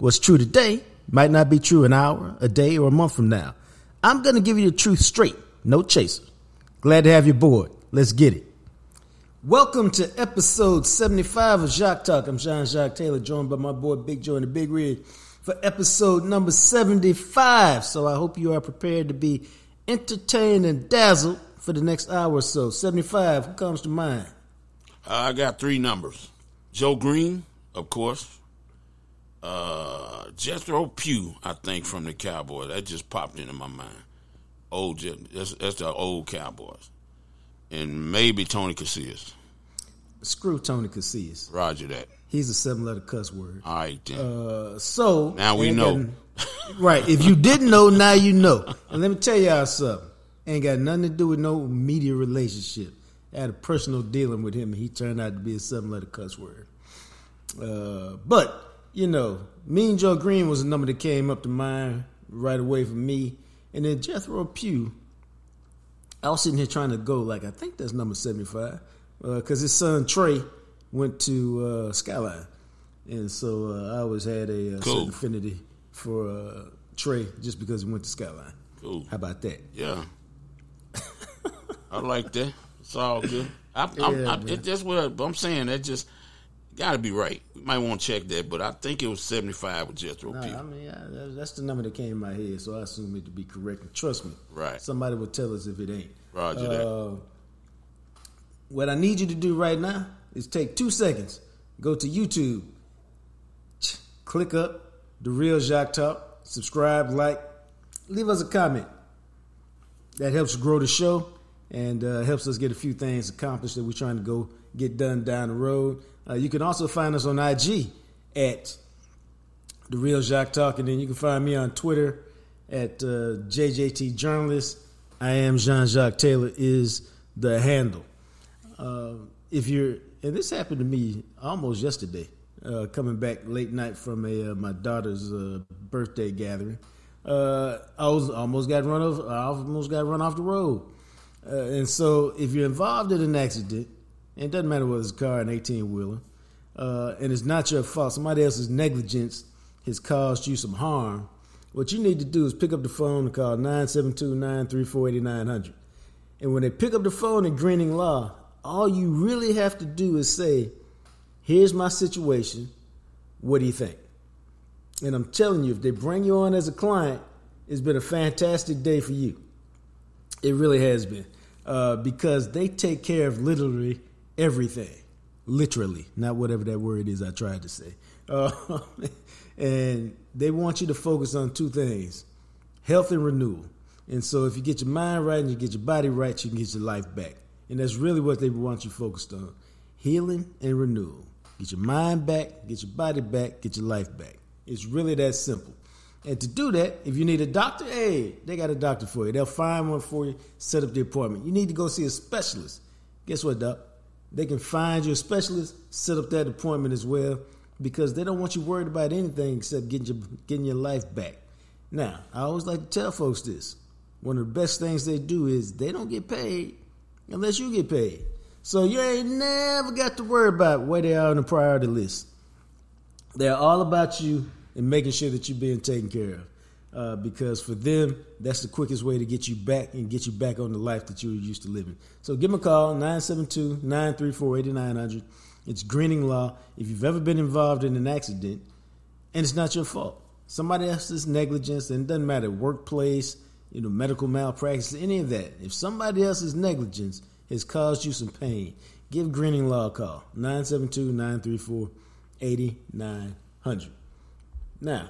What's true today might not be true an hour, a day, or a month from now. I'm going to give you the truth straight, no chaser. Glad to have you aboard. Let's get it. Welcome to episode 75 of Jacques Talk. I'm Jean Jacques Taylor, joined by my boy Big Joe and the Big Rig for episode number 75. So I hope you are prepared to be entertained and dazzled for the next hour or so. 75, who comes to mind? I got three numbers. Joe Greene, of course. Uh, Jethro Pugh, I think, from the Cowboys. That just popped into my mind. Old, Je- that's, that's the old Cowboys. And maybe Tony Casillas. Screw Tony Casillas. Roger that. He's a seven letter cuss word. All right, then. Uh, so Now we know. got- right. If you didn't know, now you know. And let me tell y'all something. Ain't got nothing to do with no media relationship. I had a personal dealing with him, and he turned out to be a seven letter cuss word. Uh, but you know, Mean Joe Greene was a number that came up to mind right away for me, and then Jethro Pugh. I was sitting here trying to go like I think that's number seventy five because his son Trey went to uh, Skyline, and so uh, I always had a, uh Cool. certain affinity for uh, Trey just because he went to Skyline. Cool. How about that? Yeah. I like that. It's all good. I, Yeah, I, man. it, that's what I'm saying. That just got to be right. We might want to check that, but I think it was 75 with Jethro Nah. I mean, yeah, that's the number that came in my head, so I assume it to be correct. And trust me, Right. Somebody will tell us if it ain't. Roger that. Uh, what I need you to do right now is take two seconds, go to YouTube, click up the real Jacques Talk, subscribe, like, leave us a comment. That helps grow the show and uh, helps us get a few things accomplished that we're trying to go get done down the road. Uh, you can also find us on IG at the real Jacques Talk, and then you can find me on Twitter at uh, JJT Journalist. I am Jean Jacques Taylor is the handle. Uh, if you're, and this happened to me almost yesterday, uh, coming back late night from a uh, my daughter's uh, birthday gathering. Uh, I was almost got run off. I almost got run off the road. And so, if you're involved in an accident, it doesn't matter whether it's a car, an 18 wheeler, uh, and it's not your fault, somebody else's negligence has caused you some harm. What you need to do is pick up the phone and call 972 934 8900. And when they pick up the phone in Greening Law, all you really have to do is say, Here's my situation. What do you think? And I'm telling you, if they bring you on as a client, it's been a fantastic day for you. It really has been. Uh, because they take care of literally everything. Literally, not whatever that word is I tried to say. Uh, and they want you to focus on two things health and renewal. And so if you get your mind right and you get your body right, you can get your life back. And that's really what they want you focused on healing and renewal. Get your mind back, get your body back, get your life back. It's really that simple. And to do that, if you need a doctor, hey, they got a doctor for you. They'll find one for you, set up the appointment. You need to go see a specialist. Guess what, doc? They can find you a specialist, set up that appointment as well, because they don't want you worried about anything except getting your getting your life back. Now, I always like to tell folks this. One of the best things they do is they don't get paid unless you get paid. So you ain't never got to worry about where they are on the priority list. They're all about you and making sure that you're being taken care of. Uh, because for them, that's the quickest way to get you back and get you back on the life that you were used to living. So give them a call, 972 934 8900. It's Greening Law. If you've ever been involved in an accident and it's not your fault, somebody else's negligence, and it doesn't matter, workplace, you know, medical malpractice, any of that. If somebody else's negligence has caused you some pain, give Greening Law a call, 972 934 8900. Now,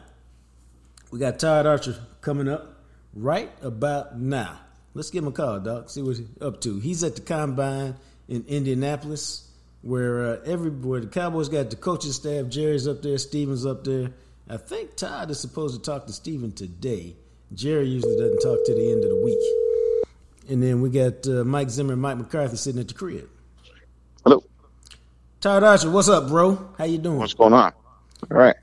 we got Todd Archer coming up right about now. Let's give him a call, Doc. See what he's up to. He's at the combine in Indianapolis, where uh, every where the Cowboys got the coaching staff. Jerry's up there, Stephens up there. I think Todd is supposed to talk to Stephen today. Jerry usually doesn't talk to the end of the week. And then we got uh, Mike Zimmer and Mike McCarthy sitting at the crib. Hello. Todd Archer, what's up, bro? How you doing? What's going on? All right.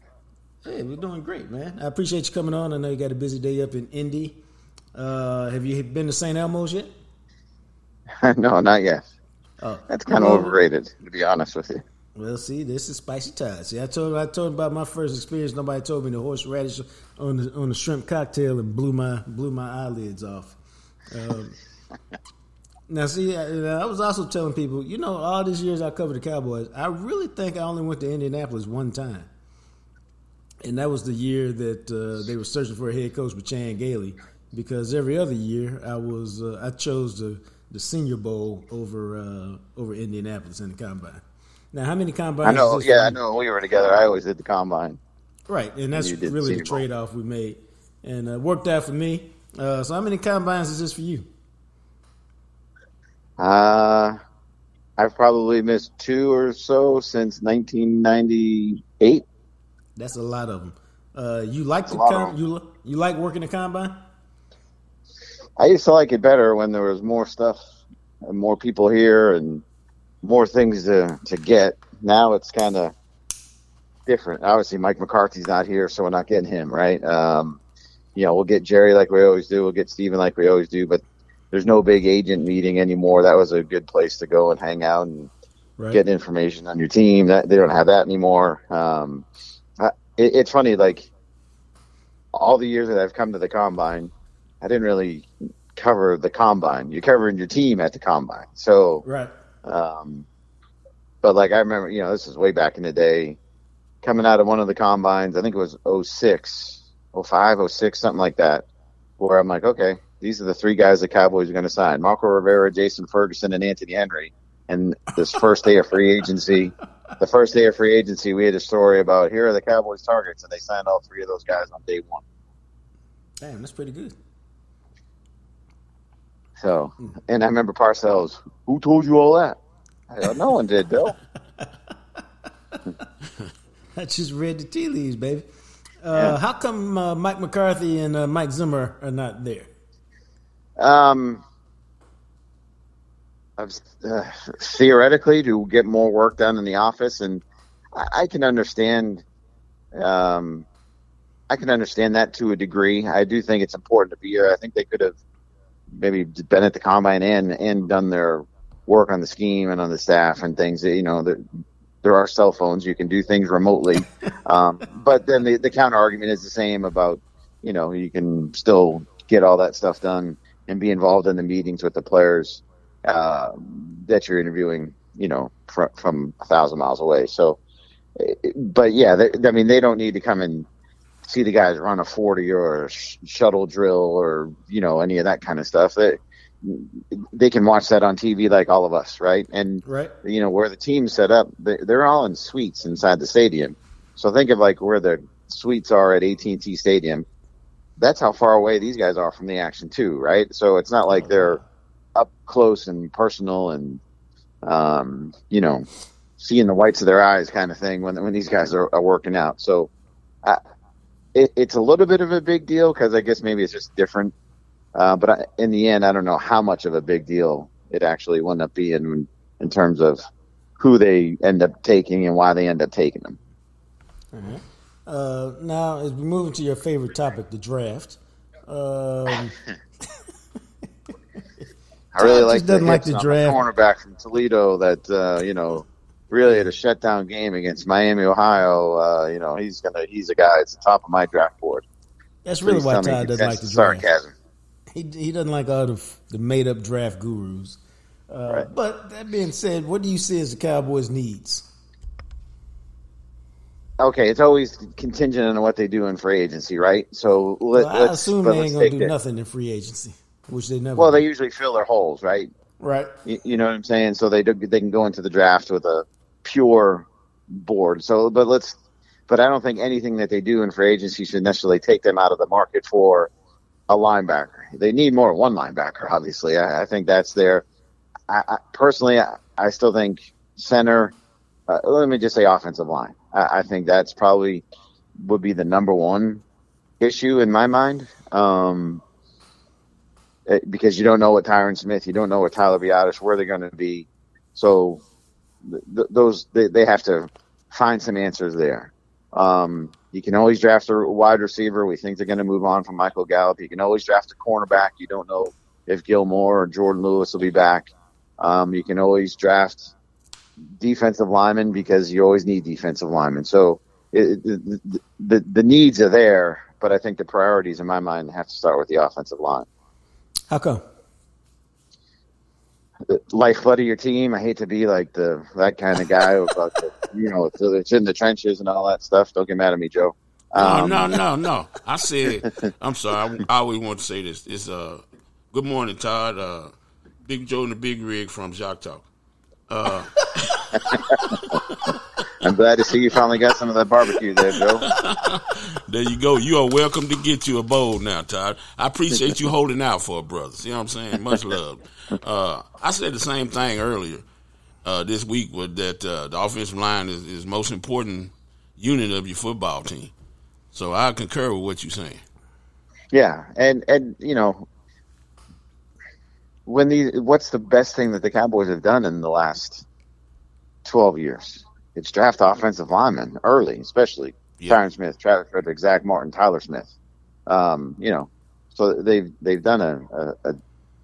Hey, we're doing great, man. I appreciate you coming on. I know you got a busy day up in Indy. Uh, have you been to St. Elmo's yet? no, not yet. Oh, That's kind of overrated, to be honest with you. Well, see, this is spicy Todd. See, I told I told about my first experience. Nobody told me the horseradish on the on the shrimp cocktail and blew my blew my eyelids off. Um, now, see, I, I was also telling people, you know, all these years I covered the Cowboys, I really think I only went to Indianapolis one time, and that was the year that uh, they were searching for a head coach with Chan Gailey. Because every other year I was uh, I chose the the Senior Bowl over uh, over Indianapolis in the combine. Now, how many combines? I know. Yeah, I know. We were together. I always did the combine. Right, and that's did really the Bowl. trade off we made, and uh, worked out for me. Uh, so, how many combines is this for you? Uh, I've probably missed two or so since 1998. That's a lot of them. Uh, you like the a lot of com- you you like working the combine? I used to like it better when there was more stuff and more people here and more things to, to get. Now it's kind of different. Obviously, Mike McCarthy's not here, so we're not getting him, right? Um, you know, we'll get Jerry like we always do. We'll get Stephen like we always do, but there's no big agent meeting anymore. That was a good place to go and hang out and Right. get information on your team. That they don't have that anymore. Um, it, it's funny, like all the years that I've come to the combine, I didn't really cover the combine. You're covering your team at the combine. So, right. um, but like I remember, you know, this is way back in the day, coming out of one of the combines. I think it was 06, 05, 06, something like that. Where I'm like, okay, these are the three guys the Cowboys are going to sign: Marco Rivera, Jason Ferguson, and Anthony Henry. And this first day of free agency, the first day of free agency, we had a story about here are the Cowboys' targets, and they signed all three of those guys on day one. Damn, that's pretty good. So, and I remember Parcells. Who told you all that? I go, no one did, Bill. I just read the tea leaves, baby. Uh, How come uh, Mike McCarthy and uh, Mike Zimmer are not there? Um, Uh, theoretically, to get more work done in the office, and I, I can understand. Um, I can understand that to a degree. I do think it's important to be here. I think they could have maybe been at the combine and and done their work on the scheme and on the staff and things. You know, there, there are cell phones. You can do things remotely. um, but then the, the counter argument is the same about, you know, you can still get all that stuff done and be involved in the meetings with the players uh, that you're interviewing, you know, fr- from a thousand miles away. So, but yeah, they, I mean, they don't need to come and see the guys run a 40 or a sh- shuttle drill or, you know, any of that kind of stuff. They, they can watch that on TV like all of us, right? And Right. you know where the team's set up, they- they're all in suites inside the stadium. So think of like where the suites are at AT&T Stadium. That's how far away these guys are from the action too, right? So it's not like they're up close and personal and um, you know seeing the whites of their eyes kind of thing when when these guys are, are working out. So I, it, it's a little bit of a big deal because I guess maybe it's just different. Uh, but I, in the end, I don't know how much of a big deal it actually wound up being in terms of who they end up taking and why they end up taking them. Uh, now, as we move into your favorite topic, the draft. Um, I really like doesn't the like the draft. cornerback from Toledo that uh, you know really had a shutdown game against Miami, Ohio. Uh, you know he's gonna he's a guy. It's the top of my draft board. that's really Please why Todd doesn't like the draft. sarcasm. He he doesn't like all the the made up draft gurus. Uh, Right. But that being said, what do you see as the Cowboys' needs? Okay, it's always contingent on what they do in free agency, right? So let, Well, I let's assume they ain't gonna do that. nothing in free agency, which they never. Well, they usually fill their holes, right? right. You, you know what I'm saying? So they do, they can go into the draft with a pure board. So, but let's, but I don't think anything that they do in free agency should necessarily take them out of the market for a linebacker. They need more than one linebacker, obviously. I, I think that's their. I, I personally, I, I still think center. Uh, let me just say offensive line. I, I think that's probably would be the number one issue in my mind. Um, because you don't know what Tyron Smith, you don't know what Tyler Biadasz, where they're going to be. So th- those they, they have to find some answers there. Um, you can always draft a wide receiver. We think they're going to move on from Michael Gallup. You can always draft a cornerback. You don't know if Gilmore or Jourdan Lewis will be back. Um, you can always draft defensive linemen because you always need defensive linemen. So it, the, the the needs are there, but I think the priorities in my mind have to start with the offensive line. How come? lifeblood of your team. I hate to be like the that kind of guy the, you know it's in the trenches and all that stuff. Don't get mad at me, Joe. Um, no, no, no, no. I said I'm sorry. I, I, always want to say this. It's uh, good morning, Todd. Uh, Big Joe and the Big Rig from Jacques Talk. Uh, I'm glad to see you finally got some of that barbecue there, Joe. there you go. You are welcome to get you a bowl now, Todd. I appreciate you holding out for a brother. See what I'm saying? Much love. Uh, I said the same thing earlier uh, this week with that uh, the offensive line is, is most important unit of your football team. So I concur with what you're saying. Yeah, and and you know when the what's the best thing that the Cowboys have done in the last twelve years? It's draft offensive linemen early, especially yeah. Tyron Smith, Travis Frederick, Zach Martin, Tyler Smith. Um, you know, so they've they've done a, a, a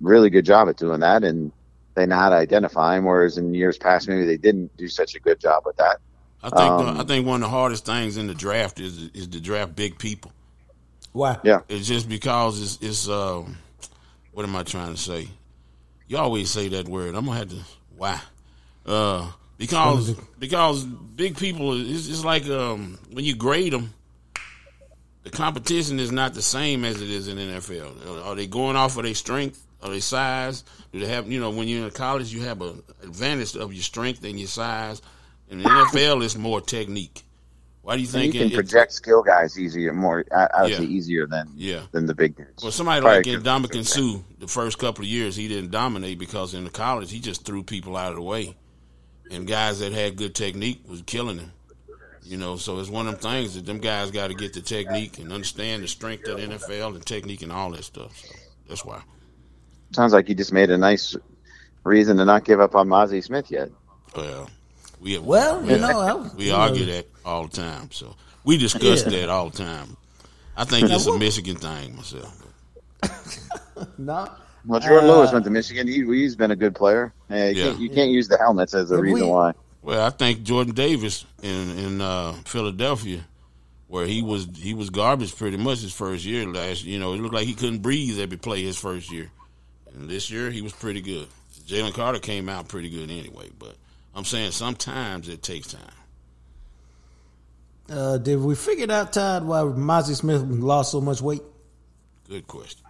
really good job at doing that, and they know how to identify him. Whereas in years past, maybe they didn't do such a good job with that. I think um, I think one of the hardest things in the draft is is to draft big people. Why? Yeah, it's just because it's it's uh, what am I trying to say? You always say that word. I'm gonna have to why? Uh, because because big people it's, it's like um, when you grade them, the competition is not the same as it is in NFL. Are they going off of their strength? Are they size? Do they have you know when you're in college you have an advantage of your strength and your size. In the NFL, it's more technique. Why do you think you can it, project skill guys easier, more I, would yeah. say easier than yeah. than the big dudes. Well, somebody Probably like Ndamukong Suh, the first couple of years he didn't dominate because in the college he just threw people out of the way, and guys that had good technique was killing him. You know, so it's one of them things that them guys got to get the technique and understand the strength of the NFL and technique and all that stuff. So that's why sounds like you just made a nice reason to not give up on Mazi Smith yet. Well, we have, well, we, you know, we argue that all the time, so we discuss yeah. that all the time. I think it's a Michigan thing myself. no. Well, Jourdan uh, Lewis went to Michigan. He, he's been a good player. Uh, you, yeah. can't, you can't use the helmets as a reason we, why. Well, I think Jordan Davis in in uh, Philadelphia, where he was he was garbage pretty much his first year last. You know, it looked like he couldn't breathe every play his first year. And this year he was pretty good. Jalen Carter came out pretty good anyway, but I'm saying sometimes it takes time. Uh, did we figure out, Todd, why Mazi Smith lost so much weight? Good question.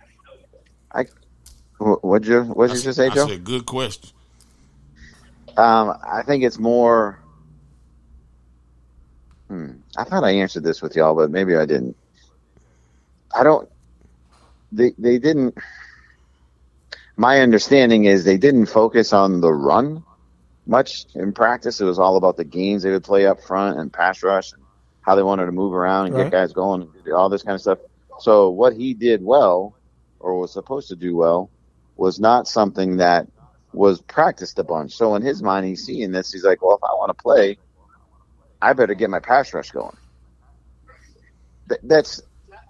I what'd you what'd you say, Joe? I said good question. Um, I think it's more. Hmm, I thought I answered this with y'all, but maybe I didn't. I don't. They they didn't my understanding is they didn't focus on the run much in practice. It was all about the games they would play up front and pass rush and how they wanted to move around and right. get guys going and all this kind of stuff. So what he did well or was supposed to do well was not something that was practiced a bunch. So in his mind, he's seeing this. He's like, well, if I want to play, I better get my pass rush going. That's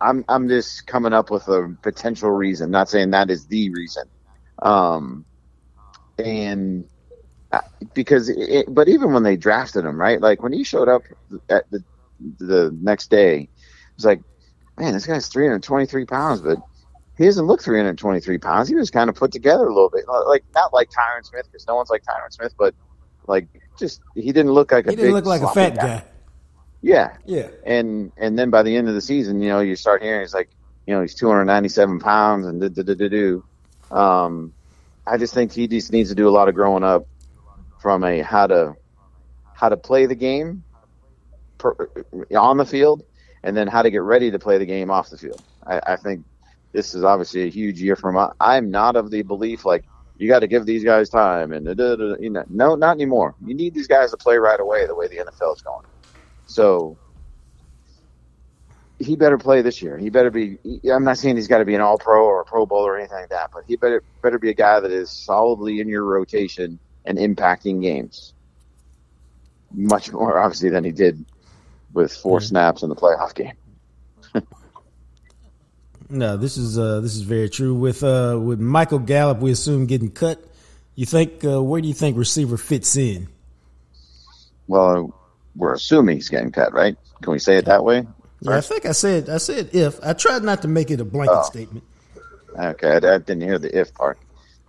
I'm I'm just coming up with a potential reason. Not saying that is the reason, um, and uh, because, it, but even when they drafted him, right? Like when he showed up at the the next day, it was like, man, this guy's 323 pounds, but he doesn't look 323 pounds. He was kind of put together a little bit, like not like Tyron Smith, because no one's like Tyron Smith, but like just he didn't look like a he didn't look like a fat guy. guy. Yeah, yeah. And and then by the end of the season, you know, you start hearing he's like, you know, he's 297 pounds and do do do do. Um, I just think he just needs to do a lot of growing up from a how to how to play the game per, on the field, and then how to get ready to play the game off the field. I, I think this is obviously a huge year for him. I'm not of the belief like you got to give these guys time and da, da, da, you know, no, not anymore. You need these guys to play right away the way the NFL is going. So he better play this year. He better be. I'm not saying he's got to be an All Pro or a Pro Bowl or anything like that, but he better better be a guy that is solidly in your rotation and impacting games. Much more obviously than he did with 4 mm-hmm. snaps in the playoff game. No, this is uh, this is very true. With uh, with Michael Gallup, we assume getting cut. You think uh, where do you think receiver fits in? Well, we're assuming he's getting cut, right? Can we say it that way? Yeah, I think I said I said if. I tried not to make it a blanket oh. statement. Okay, I, I, didn't hear the if part.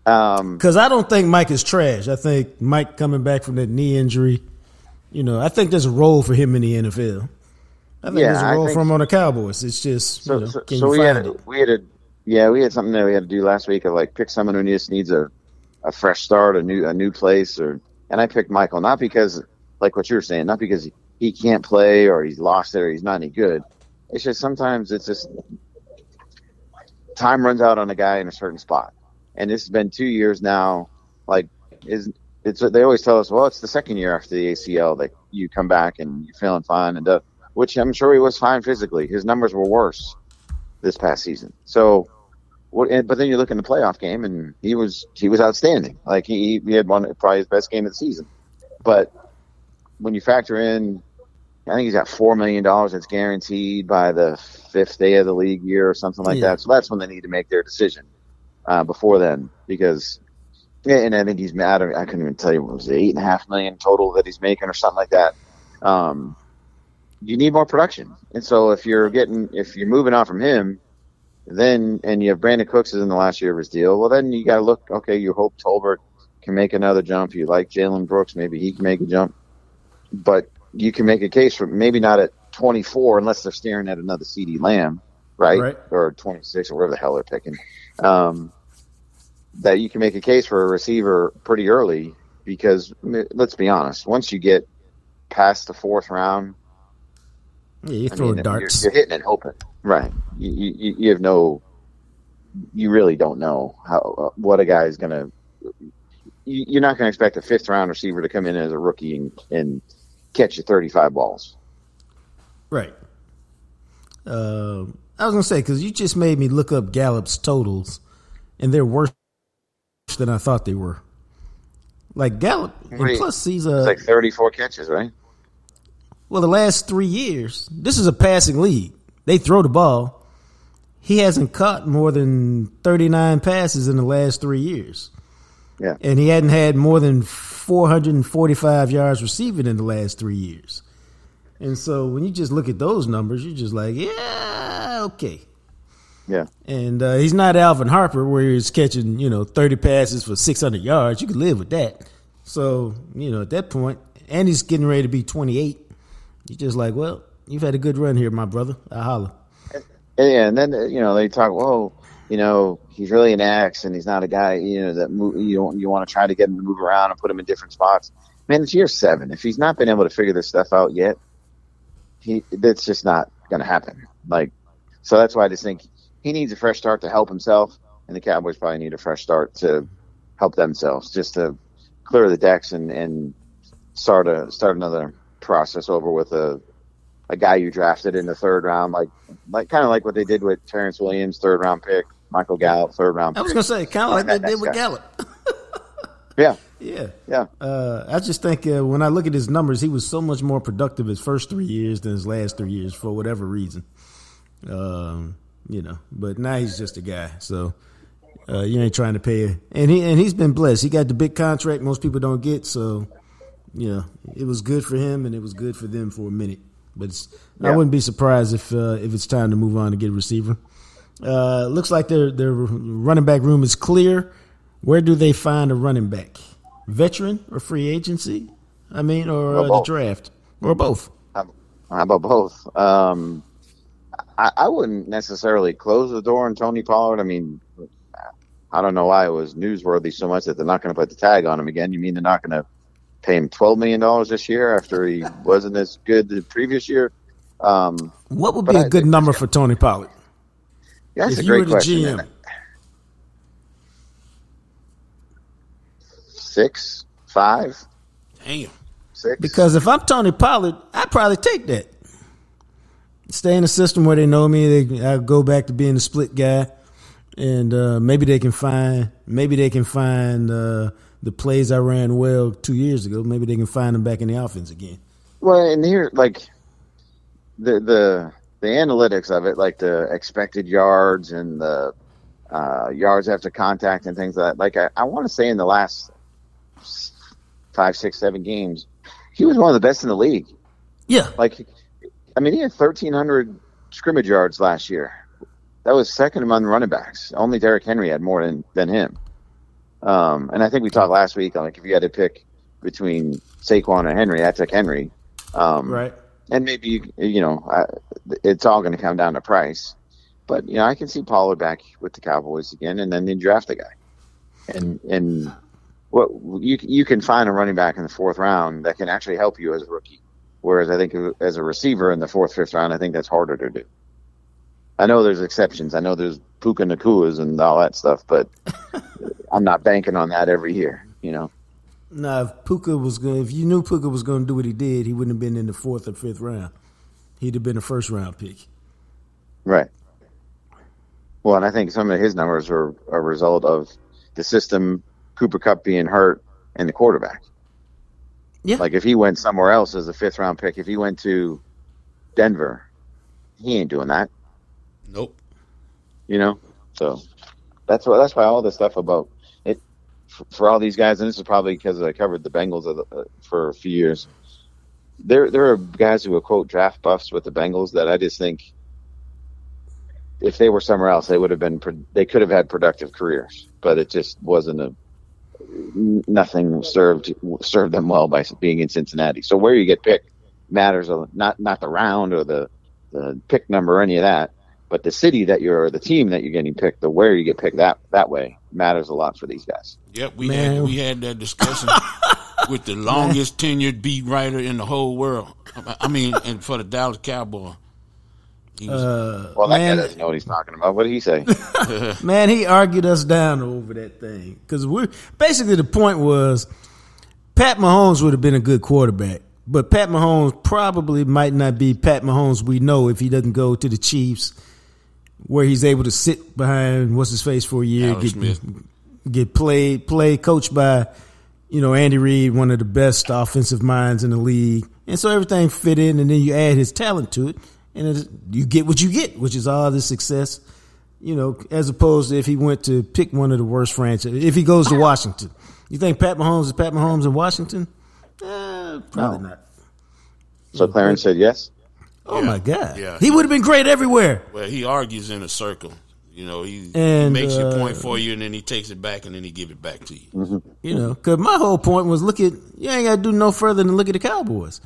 Because um, I don't think Mike is trash. I think Mike coming back from that knee injury, you know, I think there's a role for him in the NFL. I think yeah, there's a role for him on the Cowboys. It's just so, you know, so, so we had we had a yeah we had something that we had to do last week of like pick someone who just needs a a fresh start, a new a new place, or and I picked Michael not because like what you were saying, not because he can't play or he's lost it or he's not any good. It's just sometimes it's just time runs out on a guy in a certain spot. And this has been two years now. Like, is it's they always tell us, well, it's the second year after the ACL that you come back and you're feeling fine, and uh, which I'm sure he was fine physically. His numbers were worse this past season. So, what? But then you look in the playoff game, and he was he was outstanding. Like he he had one probably his best game of the season. But when you factor in I think he's got four million dollars that's guaranteed by the fifth day of the league year or something like yeah. that. So that's when they need to make their decision. Uh, before then, because and I think he's mad. I couldn't even tell you what was it, eight and a half million total that he's making or something like that. Um, you need more production, and so if you're getting if you're moving on from him, then and you have Brandin Cooks is in the last year of his deal. Well, then you got to look. Okay, you hope Tolbert can make another jump. You like Jalen Brooks, maybe he can make a jump, but you can make a case for maybe not at 24 unless they're staring at another CeeDee Lamb, right? right? Or 26 or whatever the hell they're picking. Um, that you can make a case for a receiver pretty early because let's be honest, once you get past the fourth round, yeah, you throw mean, darts. You're, you're, hitting and hoping, right? You, you, you have no, you really don't know how uh, what a guy is going to. You're not going to expect a fifth round receiver to come in as a rookie and, and catch you 35 balls. Right. Uh, I was going to say, because you just made me look up Gallup's totals, and they're worse than I thought they were. Like Gallup, and plus he's a. It's like 34 catches, right? Well, the last three years, this is a passing league. They throw the ball. He hasn't caught more than 39 passes in the last three years. Yeah. And he hadn't had more than 445 yards receiving in the last three years. And so when you just look at those numbers, you're just like, yeah, okay. Yeah. And uh, he's not Alvin Harper where he's catching, you know, 30 passes for 600 yards. You could live with that. So, you know, at that point, and he's getting ready to be 28. You're just like, well, you've had a good run here, my brother. I holla. Yeah, and then, you know, they talk, whoa, you know, he's really an X and he's not a guy, you know, that move, you don't, you want to try to get him to move around and put him in different spots. Man, it's year seven. If he's not been able to figure this stuff out yet, he, that's just not going to happen. Like, so that's why I just think he needs a fresh start to help himself, and the Cowboys probably need a fresh start to help themselves, just to clear the decks and, and start a start another process over with a a guy you drafted in the third round, like like kind of like what they did with Terrance Williams, third round pick, Michael Gallup, third round. I was gonna say kind of like they did with guy. Gallup. yeah. Yeah, yeah. Uh, I just think uh, when I look at his numbers, he was so much more productive his first three years than his last three years for whatever reason. Um, you know, but now he's just a guy, so uh, you ain't trying to pay. Him. And he and he's been blessed. He got the big contract most people don't get, so you know it was good for him and it was good for them for a minute. But yeah. I wouldn't be surprised if uh, if it's time to move on to get a receiver. Uh, looks like their their running back room is clear. Where do they find a running back? Veteran or free agency? I mean, or, or uh, the draft, or both? How, about both? Um, I, I wouldn't necessarily close the door on Tony Pollard. I mean, I don't know why it was newsworthy so much that they're not going to put the tag on him again. You mean they're not going to pay him twelve million dollars this year after he wasn't as good the previous year. Um, what would be a good number for Tony Pollard? Yeah, that's if a great question. GM. Six, five, damn, six. Because if I'm Tony Pollard, I'd probably take that. stay in the system where they know me. They, I go back to being the split guy, and uh, maybe they can find maybe they can find uh, the plays I ran well two years ago. Maybe they can find them back in the offense again. Well, and here, like the the the analytics of it, like the expected yards and the uh, yards after contact and things like that. Like I, I want to say in the last five, six, seven games, he was one of the best in the league. Yeah, Like, I mean, he had 1,300 scrimmage yards last year. That was second among running backs. Only Derrick Henry had more than, than him. Um, and I think we talked last week, on like, if you had to pick between Saquon and Henry, I took Henry. Um, right. and maybe you, you know I, it's all going to come down to price. But you know, I can see Pollard back with the Cowboys again, and then they draft a guy, and and what you you can find a running back in the fourth round that can actually help you as a rookie. Whereas I think as a receiver in the fourth, fifth round, I think that's harder to do. I know there's exceptions. I know there's Puka Nacuas and all that stuff, but I'm not banking on that every year. You know. Now, if Puka was going, if you knew Puka was going to do what he did, he wouldn't have been in the fourth or fifth round. He'd have been a first round pick. Right. Well, and I think some of his numbers are a result of the system, Cooper Kupp being hurt, and the quarterback. Yeah. Like if he went somewhere else as a fifth round pick, if he went to Denver, he ain't doing that. Nope. You know. So that's why that's why all this stuff about it for, for all these guys, and this is probably because I covered the Bengals the, uh, for a few years. There, there are guys who will quote draft buffs with the Bengals that I just think if they were somewhere else, they would have been they could have had productive careers, but it just wasn't a nothing served served them well by being in Cincinnati. So where you get picked matters not not the round or the the pick number or any of that, but the city that you're or the team that you're getting picked, the where you get picked that that way matters a lot for these guys. Yep, we Man. had we had that discussion with the longest tenured beat writer in the whole world. I- I mean, and for the Dallas Cowboy, he was, uh, Well, that Man. guy doesn't know what he's talking about. What did he say? Man, he argued us down over that thing because we're basically the point was Pat Mahomes would have been a good quarterback, but Pat Mahomes probably might not be Pat Mahomes we know if he doesn't go to the Chiefs, where he's able to sit behind what's his face for a year, Alex get Smith. get played play coached by you know Andy Reid, one of the best offensive minds in the league, and so everything fit in, and then you add his talent to it, and it, you get what you get, which is all the success. You know, as opposed to if he went to pick one of the worst franchises, if he goes to Washington, you think Pat Mahomes is Pat Mahomes in Washington? Uh, probably No. not. So Clarence said yes. Oh Yeah. my God, Yeah. he would have been great everywhere. well, he argues in a circle. You know, he, And, he makes uh, your point for you, and then he takes it back, and then he give it back to you. You know, because my whole point was look at you ain't got to do no further than look at the Cowboys.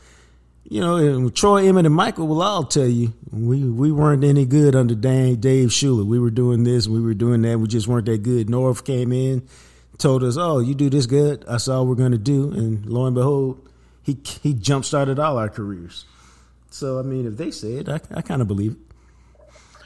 You know, and Troy, Emmett, and Michael will all tell you we we weren't any good under Dave, Dave Shula. We were doing this, we were doing that. We just weren't that good. Norv came in, told us, "Oh, you do this good. That's all we're going to do." And lo and behold, he he jump started all our careers. So I mean, if they say it, I, I kind of believe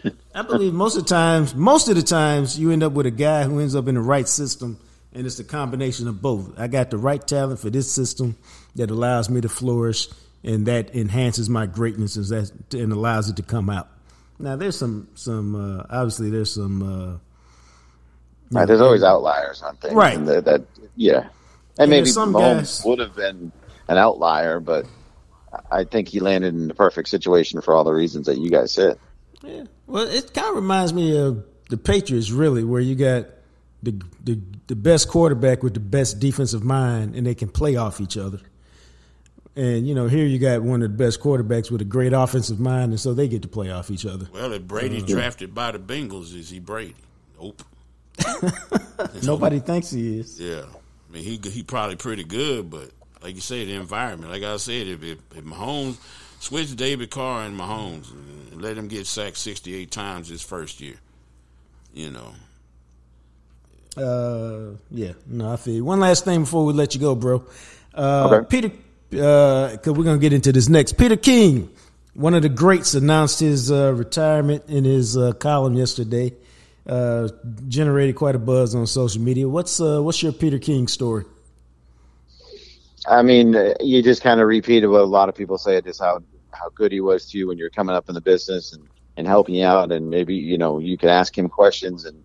it. I believe most of the times, most of the times, you end up with a guy who ends up in the right system, and it's a combination of both. I got the right talent for this system that allows me to flourish, and that enhances my greatness and, that, and allows it to come out. Now, there's some, some uh, obviously, there's some. Uh, Right, there's always outliers on things. Right. And that, that yeah. And And maybe some Mahomes guys- would have been an outlier, but I think he landed in the perfect situation for all the reasons that you guys said. Yeah. Well, it kind of reminds me of the Patriots, really, where you got the, the the best quarterback with the best defensive mind, and they can play off each other. And you know, here you got one of the best quarterbacks with a great offensive mind, and so they get to play off each other. Well, if Brady uh-huh. drafted by the Bengals, is he Brady? Nope. Nobody thinks he is. Yeah, I mean he he probably pretty good, but like you say, the environment. Like I said, if if, if Mahomes switch David Carr and Mahomes and let him get sacked sixty eight times his first year, you know, Uh, yeah, no, I feel you. One last thing before we let you go, bro. Uh, Okay. Peter, because we're gonna get into this next. Peter King, one of the greats, announced his uh, retirement in his uh, column yesterday. Uh, generated quite a buzz on social media. What's uh, what's your Peter King story? I mean, you just kind of repeated what a lot of people say. Just how how good he was to you when you're coming up in the business and, and helping you out. And maybe, you know, you could ask him questions and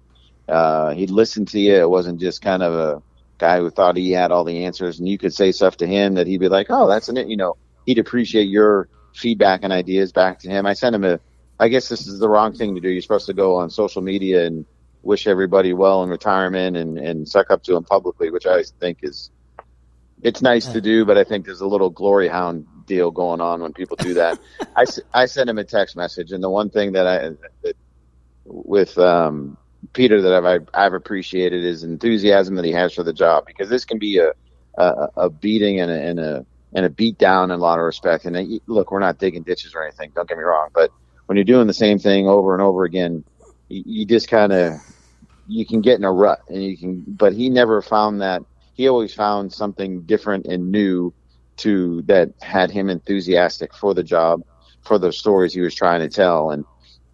uh, he'd listen to you. It wasn't just kind of a guy who thought he had all the answers and you could say stuff to him that he'd be like, oh, that's an, it. you know, he'd appreciate your feedback and ideas back to him. I sent him a, I guess this is the wrong thing to do. You're supposed to go on social media and wish everybody well in retirement and, and suck up to them publicly, which I think is, it's nice to do, but I think there's a little glory hound deal going on when people do that. I, I sent him a text message, and the one thing that I that with um, Peter that I've I've appreciated is enthusiasm that he has for the job because this can be a a, a beating and a, and a and a beat down in a lot of respect. And uh, look, we're not digging ditches or anything. Don't get me wrong, but when you're doing the same thing over and over again, you, you just kind of you can get in a rut, and you can. But he never found that. He always found something different and new to that had him enthusiastic for the job, for the stories he was trying to tell. And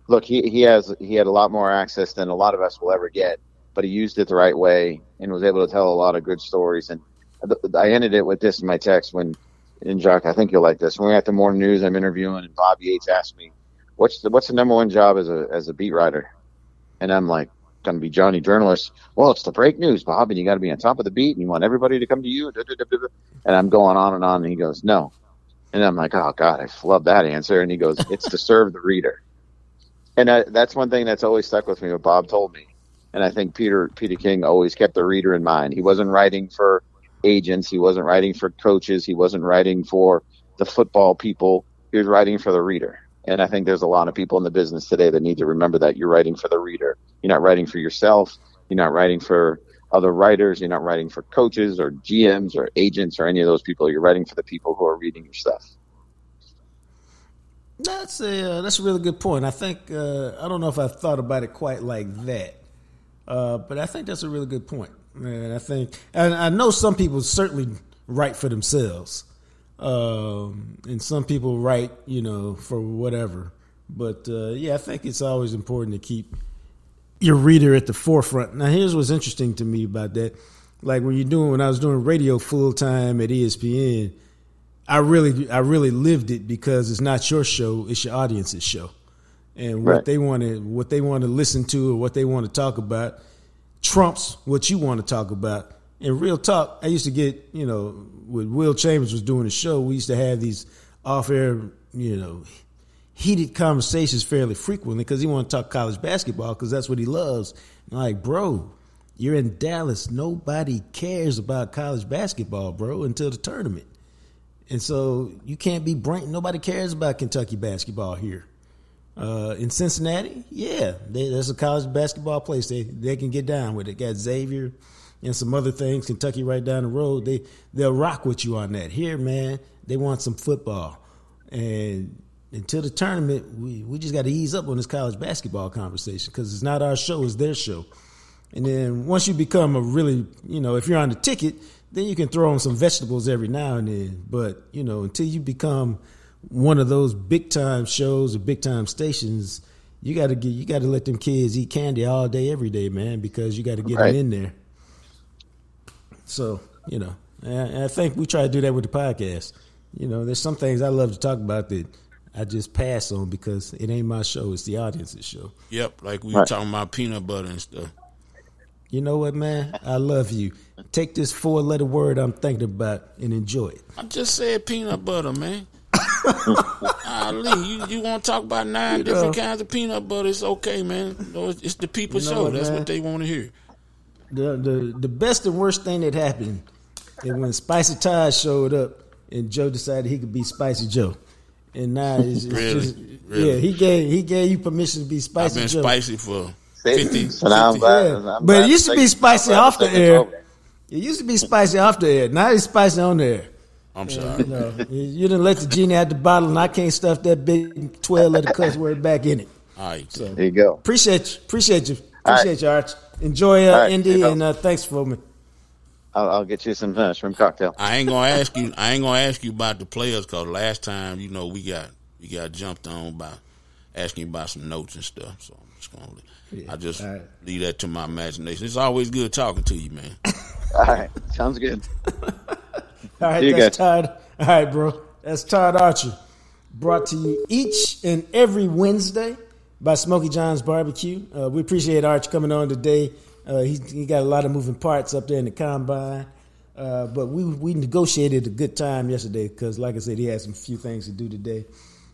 look, he, he has he had a lot more access than a lot of us will ever get, but he used it the right way and was able to tell a lot of good stories. And I ended it with this in my text when, and Jacques, I think you'll like this. When we are at the morning news, I'm interviewing, and Bob Yates asked me, "What's the what's the number one job as a as a beat writer?" And I'm like, going to be Johnny journalist. Well, it's the break news, Bob, and you got to be on top of the beat, and you want everybody to come to you. And I'm going on and on, and he goes, no. And I'm like, oh God, I love that answer. And he goes, it's to serve the reader. And I, that's one thing that's always stuck with me. What Bob told me, and I think Peter Peter King always kept the reader in mind. He wasn't writing for agents. He wasn't writing for coaches. He wasn't writing for the football people. He was writing for the reader. And I think there's a lot of people in the business today that need to remember that you're writing for the reader. You're not writing for yourself. You're not writing for other writers. You're not writing for coaches or GMs or agents or any of those people. You're writing for the people who are reading your stuff. That's a uh, that's a really good point. I think uh, I don't know if I've thought about it quite like that, uh, but I think that's a really good point. And I think, and I know some people certainly write for themselves. Um, and some people write, you know, for whatever. But uh, yeah, I think it's always important to keep your reader at the forefront. Now, here's what's interesting to me about that. Like when you're doing, when I was doing radio full time at ESPN, I really, I really lived it because it's not your show; it's your audience's show, and what right. they want to, what they want to listen to, or what they want to talk about, trumps what you want to talk about. And real talk, I used to get, you know, when Will Chambers was doing the show, we used to have these off air, you know, heated conversations fairly frequently because he wanted to talk college basketball because that's what he loves. like, bro, you're in Dallas. Nobody cares about college basketball, bro, until the tournament. And so you can't be brain. Nobody cares about Kentucky basketball here. Uh, in Cincinnati, yeah, they, there's a college basketball place they they can get down with it. Got Xavier, and some other things. Kentucky right down the road, they they'll rock with you on that. Here, man, they want some football, and until the tournament, we we just got to ease up on this college basketball conversation because it's not our show, it's their show. And then once you become a really, you know, if you're on the ticket, then you can throw on some vegetables every now and then. But you know, until you become one of those big time shows or big time stations, you got to get you got to let them kids eat candy all day every day, man, because you got to get right. them in there. So, you know, and I think we try to do that with the podcast. You know, there's some things I love to talk about that I just pass on because it ain't my show; it's the audience's show. Yep, like we were talking about peanut butter and stuff. You know what, man? I love you. Take this four-letter word I'm thinking about and enjoy it. I just said peanut butter, man. Ali, you, you want to talk about nine you different know. kinds of peanut butter? It's okay, man. It's the people you know show. What, That's man? what they want to hear the the the best and worst thing that happened is when Spicy Todd showed up and Joe decided he could be Spicy Joe. And now it's, it's really? just really? yeah, he gave he gave you permission to be Spicy I've been Joe. spicy for 50, so now I'm glad, yeah. I'm but it used to be spicy off the air. It used to be spicy off the air. Now it's spicy on the air. I'm sorry. You, know, you didn't let the genie out the bottle, and I can't stuff that big twelve letter cuss word back in it. All right. So there you go. Appreciate you. Appreciate you. Appreciate right. you, Arch. Enjoy uh, right, Indy, and uh, thanks for me. I'll, I'll, get you some uh, shrimp cocktail. I ain't gonna ask you. I ain't gonna ask you about the players because last time, you know, we got we got jumped on by asking about some notes and stuff. So I'm just gonna. Yeah, I just right. leave that to my imagination. It's always good talking to you, man. all right, sounds good. all right, that's Todd. All right, bro. That's Todd Archer brought to you each and every Wednesday by Smoky John's Barbecue. Uh, we appreciate Arch coming on today. Uh, he, he got a lot of moving parts up there in the combine. Uh, but we we negotiated a good time yesterday because, like I said, he had some few things to do today.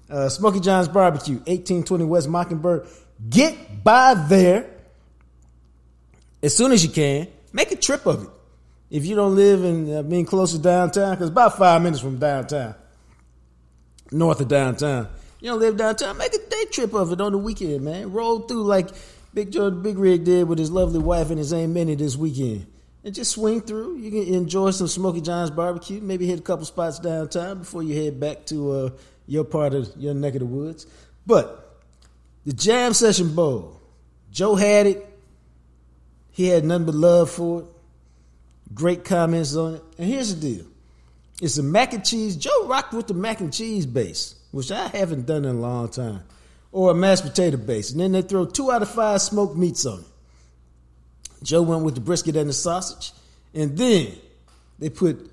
Uh, Smoky John's Barbecue, 1820 West Mockingbird. Get by there as soon as you can. Make a trip of it. If you don't live in uh, being close to downtown, because about five minutes from downtown, north of downtown. You don't live downtown, make a day trip of it on the weekend, man. Roll through like Big Joe Big Rig did with his lovely wife and his Aunt Minnie this weekend. And just swing through. You can enjoy some Smoky John's barbecue. Maybe hit a couple spots downtown before you head back to uh, your part of your neck of the woods. But the Jam Session Bowl, Joe had it. He had nothing but love for it. Great comments on it. And here's the deal it's a mac and cheese. Joe rocked with the mac and cheese base, which I haven't done in a long time, or a mashed potato base. And then they throw two out of five smoked meats on it. Joe went with the brisket and the sausage. And then they put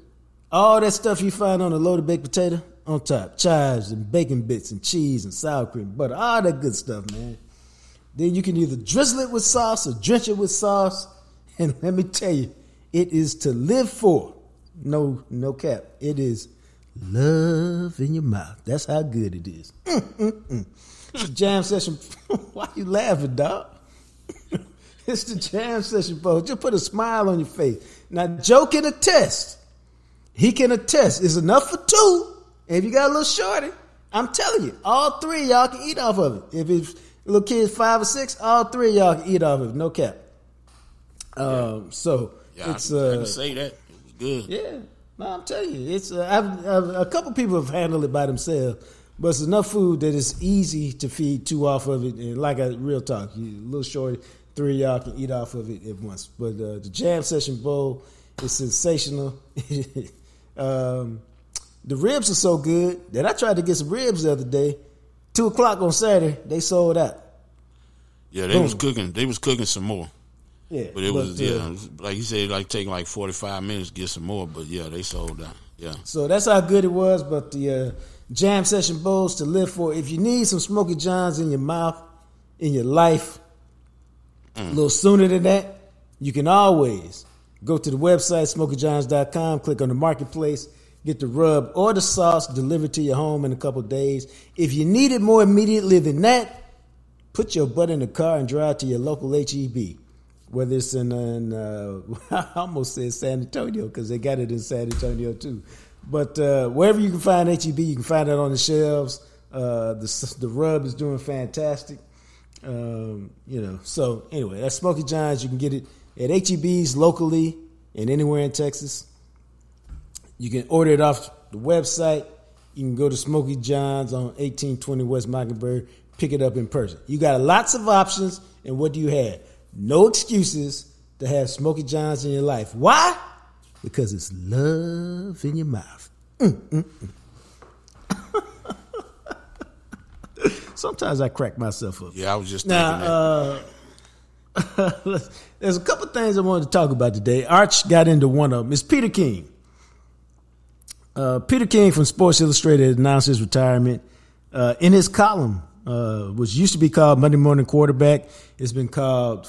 all that stuff you find on a loaded baked potato on top chives and bacon bits and cheese and sour cream, butter, all that good stuff, man. Then you can either drizzle it with sauce or drench it with sauce. And let me tell you, it is to live for. No, no cap. It is love in your mouth. That's how good it is. Mm, mm, mm. It's a jam session. Why you laughing, dog? it's the jam session, bro. Just put a smile on your face. Now, Joe can attest. He can attest. It's enough for two. And if you got a little shorty, I'm telling you, all three of y'all can eat off of it. If it's little kids five or six, all three of y'all can eat off of it. No cap. Um, so Yeah, it's uh, can say that. It was good. yeah, no, I'm telling you, it's uh, I've, I've, a couple people have handled it by themselves, but it's enough food that it's easy to feed two off of it. And like a real talk, you a little short, three of y'all can eat off of it at once. But uh, the jam session bowl is sensational. um, the ribs are so good that I tried to get some ribs the other day. Two o'clock on Saturday, they sold out. Yeah, they Boom. was cooking. They was cooking some more. Yeah, But it was uh, yeah, like you said, like taking like forty five minutes to get some more. But yeah, they sold out. Yeah, So that's how good it was. But the uh, jam session bowls to live for. If you need some Smoky Johns in your mouth, in your life, a little sooner than that, you can always go to the website smokyjohns.com, click on the marketplace, get the rub or the sauce delivered to your home in a couple days. If you need it more immediately than that, put your butt in the car and drive to your local HEB. Whether it's in, in uh, I almost said San Antonio because they got it in San Antonio too. But uh, wherever you can find HEB, you can find it on the shelves. Uh, the the rub is doing fantastic. Um, you know, so anyway, that's Smoky John's. You can get it at HEBs locally and anywhere in Texas. You can order it off the website. You can go to Smoky John's on 1820 West Mockingbird, pick it up in person. You got lots of options, and what do you have? No excuses to have Smoky John's in your life. Why? Because it's love in your mouth. Mm, Sometimes I crack myself up. yeah. I was just thinking Now, that. uh, there's a couple things I wanted to talk about today. Arch got into one of them. It's Peter King. Uh, Peter King from Sports Illustrated announced his retirement. Uh, in his column, uh, which used to be called Monday Morning Quarterback, it's been called,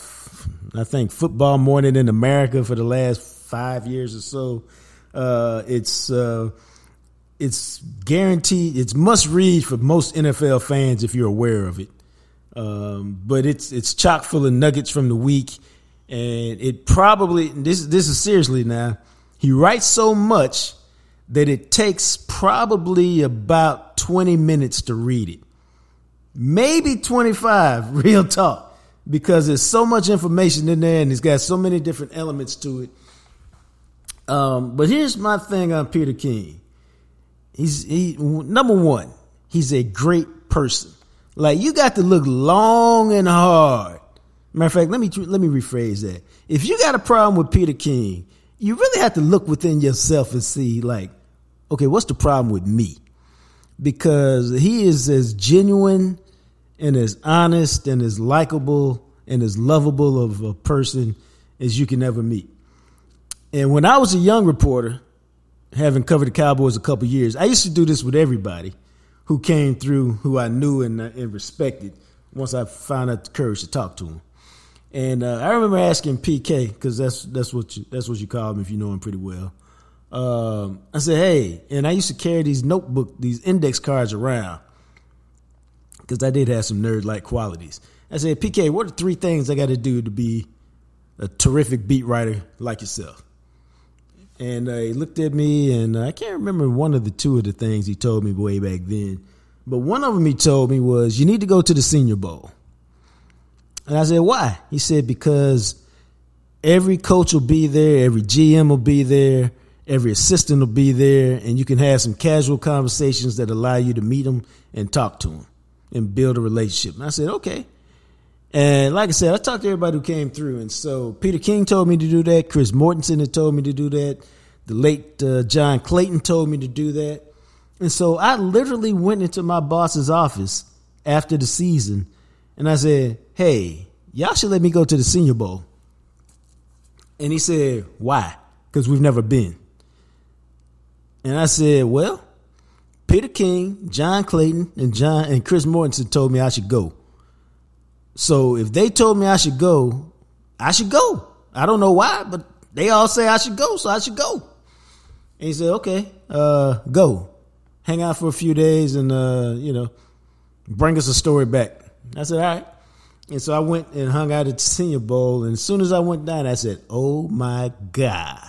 I think, Football Morning in America for the last five years or so. Uh, it's uh, it's guaranteed. It's must read for most NFL fans if you're aware of it. Um, but it's it's chock full of nuggets from the week, and it probably this this is seriously now. He writes so much that it takes probably about twenty minutes to read it, maybe twenty five. Real talk, because there's so much information in there, and it's got so many different elements to it. Um, but here's my thing on Peter King. He's he number one. He's a great person. Like you got to look long and hard. Matter of fact, let me let me rephrase that. If you got a problem with Peter King, you really have to look within yourself and see, like, okay, what's the problem with me? Because he is as genuine and as honest and as likable and as lovable of a person as you can ever meet. And when I was a young reporter, having covered the Cowboys a couple years, I used to do this with everybody who came through, who I knew and, uh, and respected. Once I found out the courage to talk to him, and uh, I remember asking PK because that's that's what you, that's what you call him if you know him pretty well. Um, I said, "Hey," and I used to carry these notebook, these index cards around because I did have some nerd like qualities. I said, "PK, what are three things I got to do to be a terrific beat writer like yourself?" And uh, he looked at me, and uh, I can't remember one of the two of the things he told me way back then. But one of them he told me was, you need to go to the Senior Bowl. And I said, why? He said, because every coach will be there, every GM will be there, every assistant will be there, and you can have some casual conversations that allow you to meet them and talk to them and build a relationship. And I said, okay. And like I said, I talked to everybody who came through. And so Peter King told me to do that. Chris Mortensen had told me to do that. The late uh, John Clayton told me to do that. And so I literally went into my boss's office after the season and I said, hey, y'all should let me go to the Senior Bowl. And he said, why? Because we've never been. And I said, well, Peter King, John Clayton, and John and Chris Mortensen told me I should go. So if they told me I should go, I should go. I don't know why, but they all say I should go, so I should go. And he said, okay, uh, go. Hang out for a few days and, uh, you know, bring us a story back. I said, all right. And so I went and hung out at the Senior Bowl. And as soon as I went down, I said, oh my God.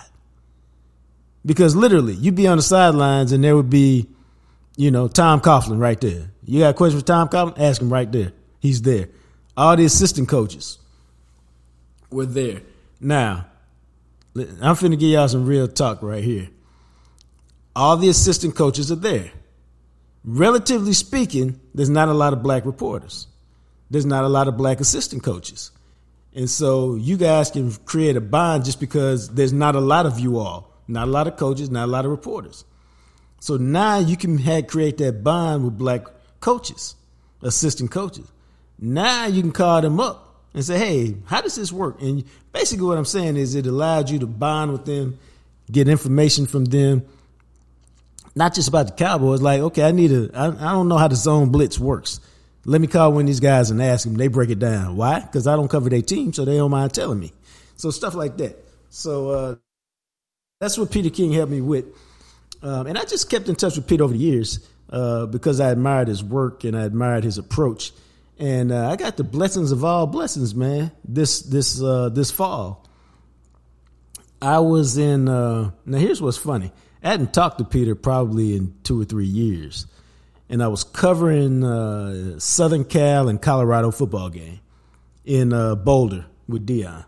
Because literally, you'd be on the sidelines and there would be, you know, Tom Coughlin right there. You got a question for Tom Coughlin? Ask him right there. He's there. All the assistant coaches were there. Now, I'm finna give y'all some real talk right here. All the assistant coaches are there. Relatively speaking, there's not a lot of black reporters. There's not a lot of black assistant coaches. And so you guys can create a bond just because there's not a lot of you all, not a lot of coaches, not a lot of reporters. So now you can have, create that bond with black coaches, assistant coaches. Now you can call them up and say, hey, how does this work? And basically what I'm saying is it allowed you to bond with them, get information from them, not just about the Cowboys. Like, okay, I need a, I, I don't know how the zone blitz works. Let me call one of these guys and ask them. They break it down. Why? Because I don't cover their team, so they don't mind telling me. So stuff like that. So uh, that's what Peter King helped me with. Um, and I just kept in touch with Pete over the years uh, because I admired his work and I admired his approach and uh, I got the blessings of all blessings, man. This this uh, this fall, I was in. Uh, now here's what's funny. I hadn't talked to Peter probably in two or three years, and I was covering uh, Southern Cal and Colorado football game in uh, Boulder with Deion,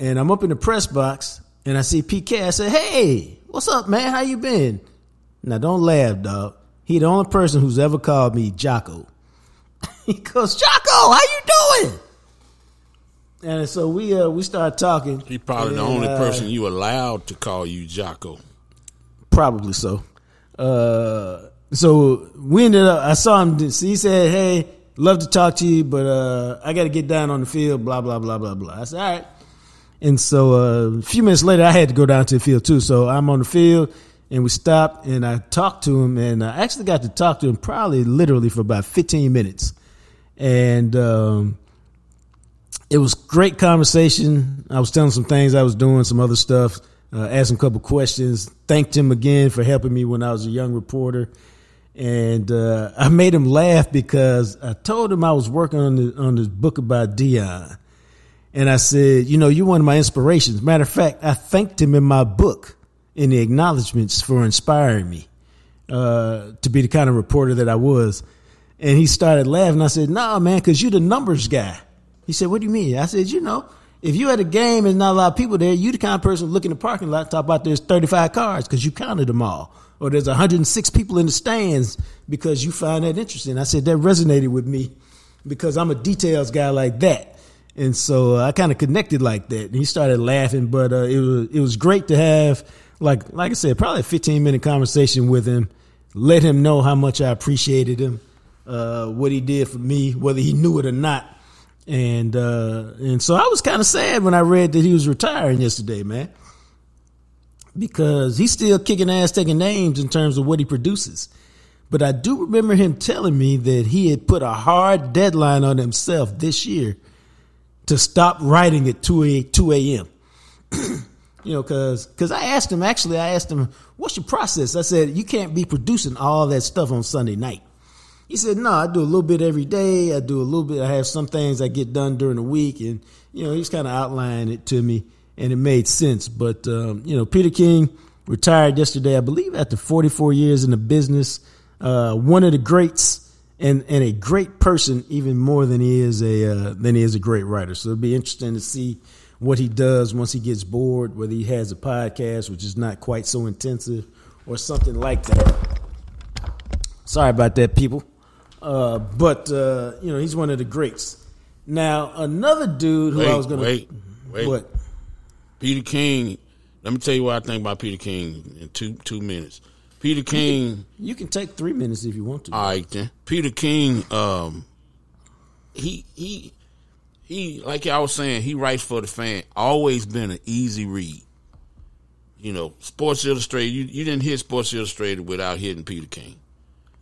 and I'm up in the press box and I see PK. I said, "Hey, what's up, man? How you been?" Now don't laugh, dog. He the only person who's ever called me Jocko. He goes, Jocko, how you doing? And so we uh, we started talking. He probably and, the only uh, person you allowed to call you Jocko. Probably so. Uh, so we ended up. I saw him. So he said, "Hey, love to talk to you, but uh, I got to get down on the field." Blah blah blah blah blah. I said, "All right." And so uh, a few minutes later, I had to go down to the field too. So I'm on the field, and we stopped, and I talked to him, and I actually got to talk to him probably literally for about 15 minutes and um, it was great conversation. I was telling some things I was doing, some other stuff, uh, asked him a couple questions, thanked him again for helping me when I was a young reporter, and uh, I made him laugh because I told him I was working on the, on this book about Deion, and I said, you know, you're one of my inspirations. Matter of fact, I thanked him in my book in the acknowledgments for inspiring me uh, to be the kind of reporter that I was. And he started laughing. I said, nah, man, cause you're the numbers guy. He said, what do you mean? I said, you know, if you had a game and not a lot of people there, you're the kind of person look in the parking lot, talk about there's 35 cars because you counted them all. Or there's 106 people in the stands because you find that interesting. I said, that resonated with me because I'm a details guy like that. And so uh, I kind of connected like that. And he started laughing, but uh, it was it was great to have like like I said, probably a 15 minute conversation with him. Let him know how much I appreciated him uh, what he did for me, whether he knew it or not. And uh, and so I was kind of sad when I read that he was retiring yesterday, man, because he's still kicking ass, taking names in terms of what he produces. But I do remember him telling me that he had put a hard deadline on himself this year to stop writing at 2 a, 2 a.m. you know, because cause I asked him, actually, I asked him, what's your process? I said, you can't be producing all that stuff on Sunday night. He said, no, I do a little bit every day. I do a little bit. I have some things I get done during the week. And, you know, he's kind of outlining it to me and it made sense. But, um, you know, Peter King retired yesterday, I believe, after 44 years in the business. Uh, one of the greats and, and a great person, even more than he is a, uh, than he is a great writer. So it'll be interesting to see what he does once he gets bored, whether he has a podcast, which is not quite so intensive or something like that. Sorry about that, people. Uh, but uh, you know, he's one of the greats. Now, another dude who wait, I was going to wait, wait. What? Peter King. Let me tell you what I think about Peter King in two two minutes. Peter King. You can take three minutes if you want to. All right, then. Peter King. Um, he he he. Like I was saying, he writes for the fan. Always been an easy read. You know, Sports Illustrated. You you didn't hit Sports Illustrated without hitting Peter King.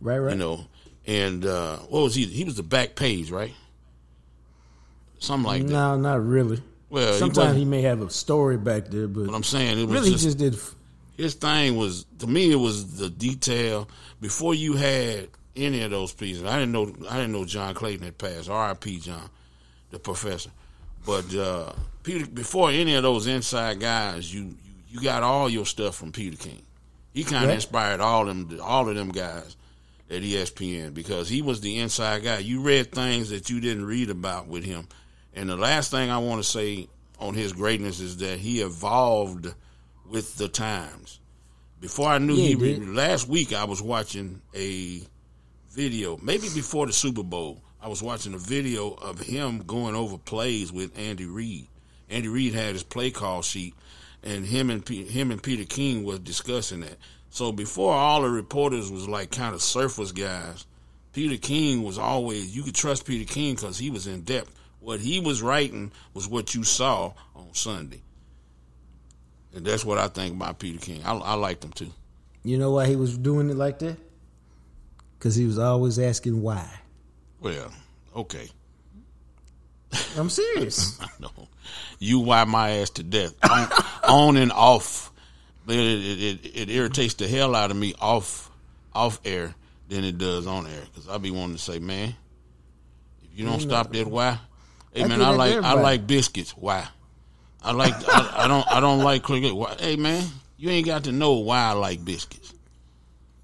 right, right. You know, and uh, what was he? He was the back page, right? Something like that. no, not really. Well, Sometimes wasn't- he, may have a story back there, but But I'm saying it was really, just, he just did. His thing was to me it was the detail before you had any of those pieces. I didn't know I didn't know John Clayton had passed. R.I.P. John, the professor. But uh, Peter, before any of those inside guys, you you, you got all your stuff from Peter King. He kind of Yeah. inspired all them all of them guys at ESPN because he was the inside guy. You read things that you didn't read about with him. And the last thing I want to say on his greatness is that he evolved with the times. Before I knew Yeah, he, re- last week I was watching a video, maybe before the Super Bowl. I was watching a video of him going over plays with Andy Reid. Andy Reid had his play call sheet, and him and P- him and Peter King was discussing that. So before all the reporters was like kind of surface guys, Peter King was always you could trust Peter King because he was in depth. What he was writing was what you saw on Sunday, and that's what I think about Peter King. I, I liked him too. You know why he was doing it like that? Because he was always asking why. Well, okay. I'm serious. I know. You why my ass to death. On, on and off. It, it, it, it irritates the hell out of me off off air than it does on air. Because I be wanting to say, man, if you don't stop that why, hey I man, I like I like biscuits. Why? I like I, I don't I don't like cricket. Hey man, you ain't got to know why I like biscuits.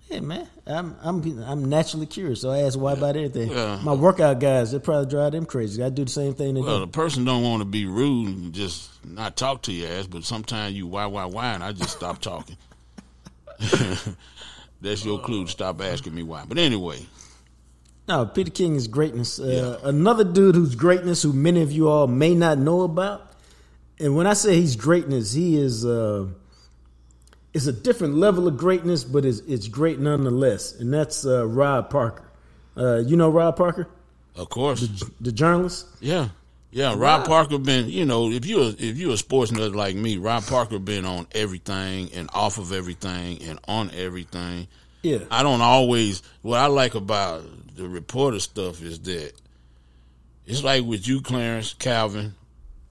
Hey man. I'm I'm I'm naturally curious, so I ask why about everything. Yeah. My workout guys, they probably drive them crazy. I do the same thing. They Well, do. the person don't want to be rude and just not talk to your ass, but sometimes you why why why, and I just stop talking. That's your clue to stop asking me why. But anyway, No, Peter King is greatness. Uh, Another dude whose greatness, who many of you all may not know about, and when I say he's greatness, he is. Uh, it's a different level of greatness, but it's it's great nonetheless, and that's uh, Rob Parker. Uh, you know Rob Parker, of course, the journalist. yeah, yeah. Rob Parker been, you know, if you a, if you a sports nut like me, Rob Parker been on everything and off of everything and on everything. Yeah, I don't always. What I like about the reporter stuff is that it's like with you, Clarence, Calvin,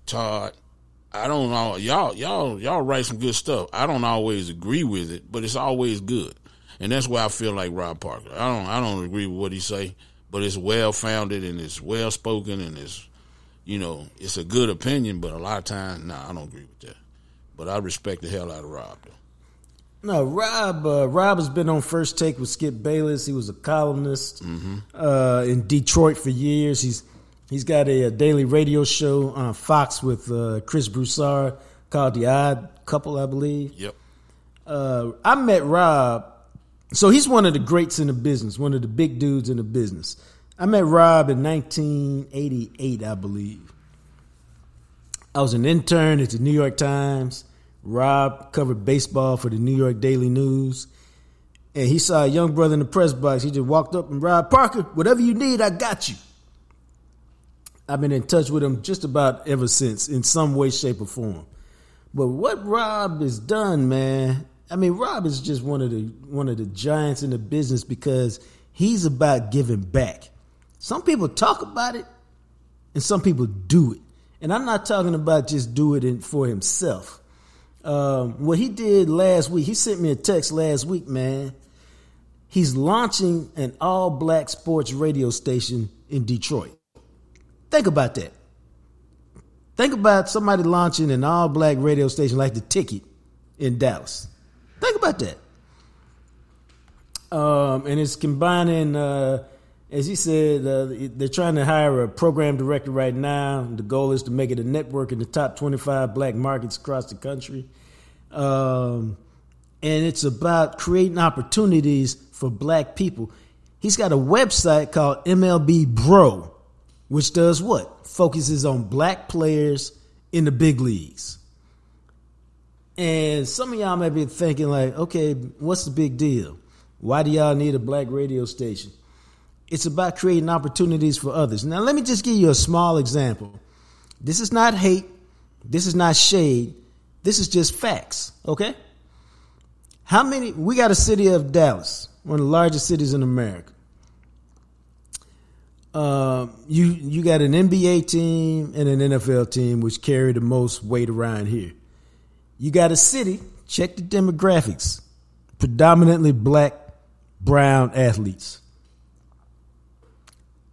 Todd. I don't know. Y'all, y'all, y'all write some good stuff. I don't always agree with it, but it's always good, and that's why I feel like Rob Parker. I don't, I don't agree with what he say, but it's well founded and it's well spoken and it's, you know, it's a good opinion. But a lot of times, nah, I don't agree with that. But I respect the hell out of Rob. Though. No, Rob. Uh, Rob has been on First Take with Skip Bayless. He was a columnist uh, in Detroit for years. He's he's got a, a daily radio show on Fox with uh, Chris Broussard called The Odd Couple, I believe. Yep. Uh, I met Rob. So he's one of the greats in the business, one of the big dudes in the business. I met Rob in 1988, I believe. I was an intern at the New York Times. Rob covered baseball for the New York Daily News. And he saw a young brother in the press box. He just walked up and Rob Parker, whatever you need, I got you. I've been in touch with him just about ever since, in some way, shape, or form. But what Rob has done, man, I mean, Rob is just one of the one of the giants in the business because he's about giving back. Some people talk about it, and some people do it. And I'm not talking about just do it in, for himself. Um, what he did last week, he sent me a text last week, man. He's launching an all black sports radio station in Detroit. Think about that. Think about somebody launching an all black radio station like the Ticket in Dallas. Think about that. Um, and it's combining, uh, as he said, uh, they're trying to hire a program director right now. The goal is to make it a network in the top 25 black markets across the country. Um, and it's about creating opportunities for black people. He's got a website called MLB Bro, which does what? Focuses on black players in the big leagues. And some of y'all may be thinking, like, okay, what's the big deal? Why do y'all need a black radio station? It's about creating opportunities for others. Now, let me just give you a small example. This is not hate. This is not shade. This is just facts, okay? How many? We got a city of Dallas, one of the largest cities in America. Uh, you you got an NBA team and an NFL team, which carry the most weight around here. You got a city, check the demographics, predominantly black, brown athletes.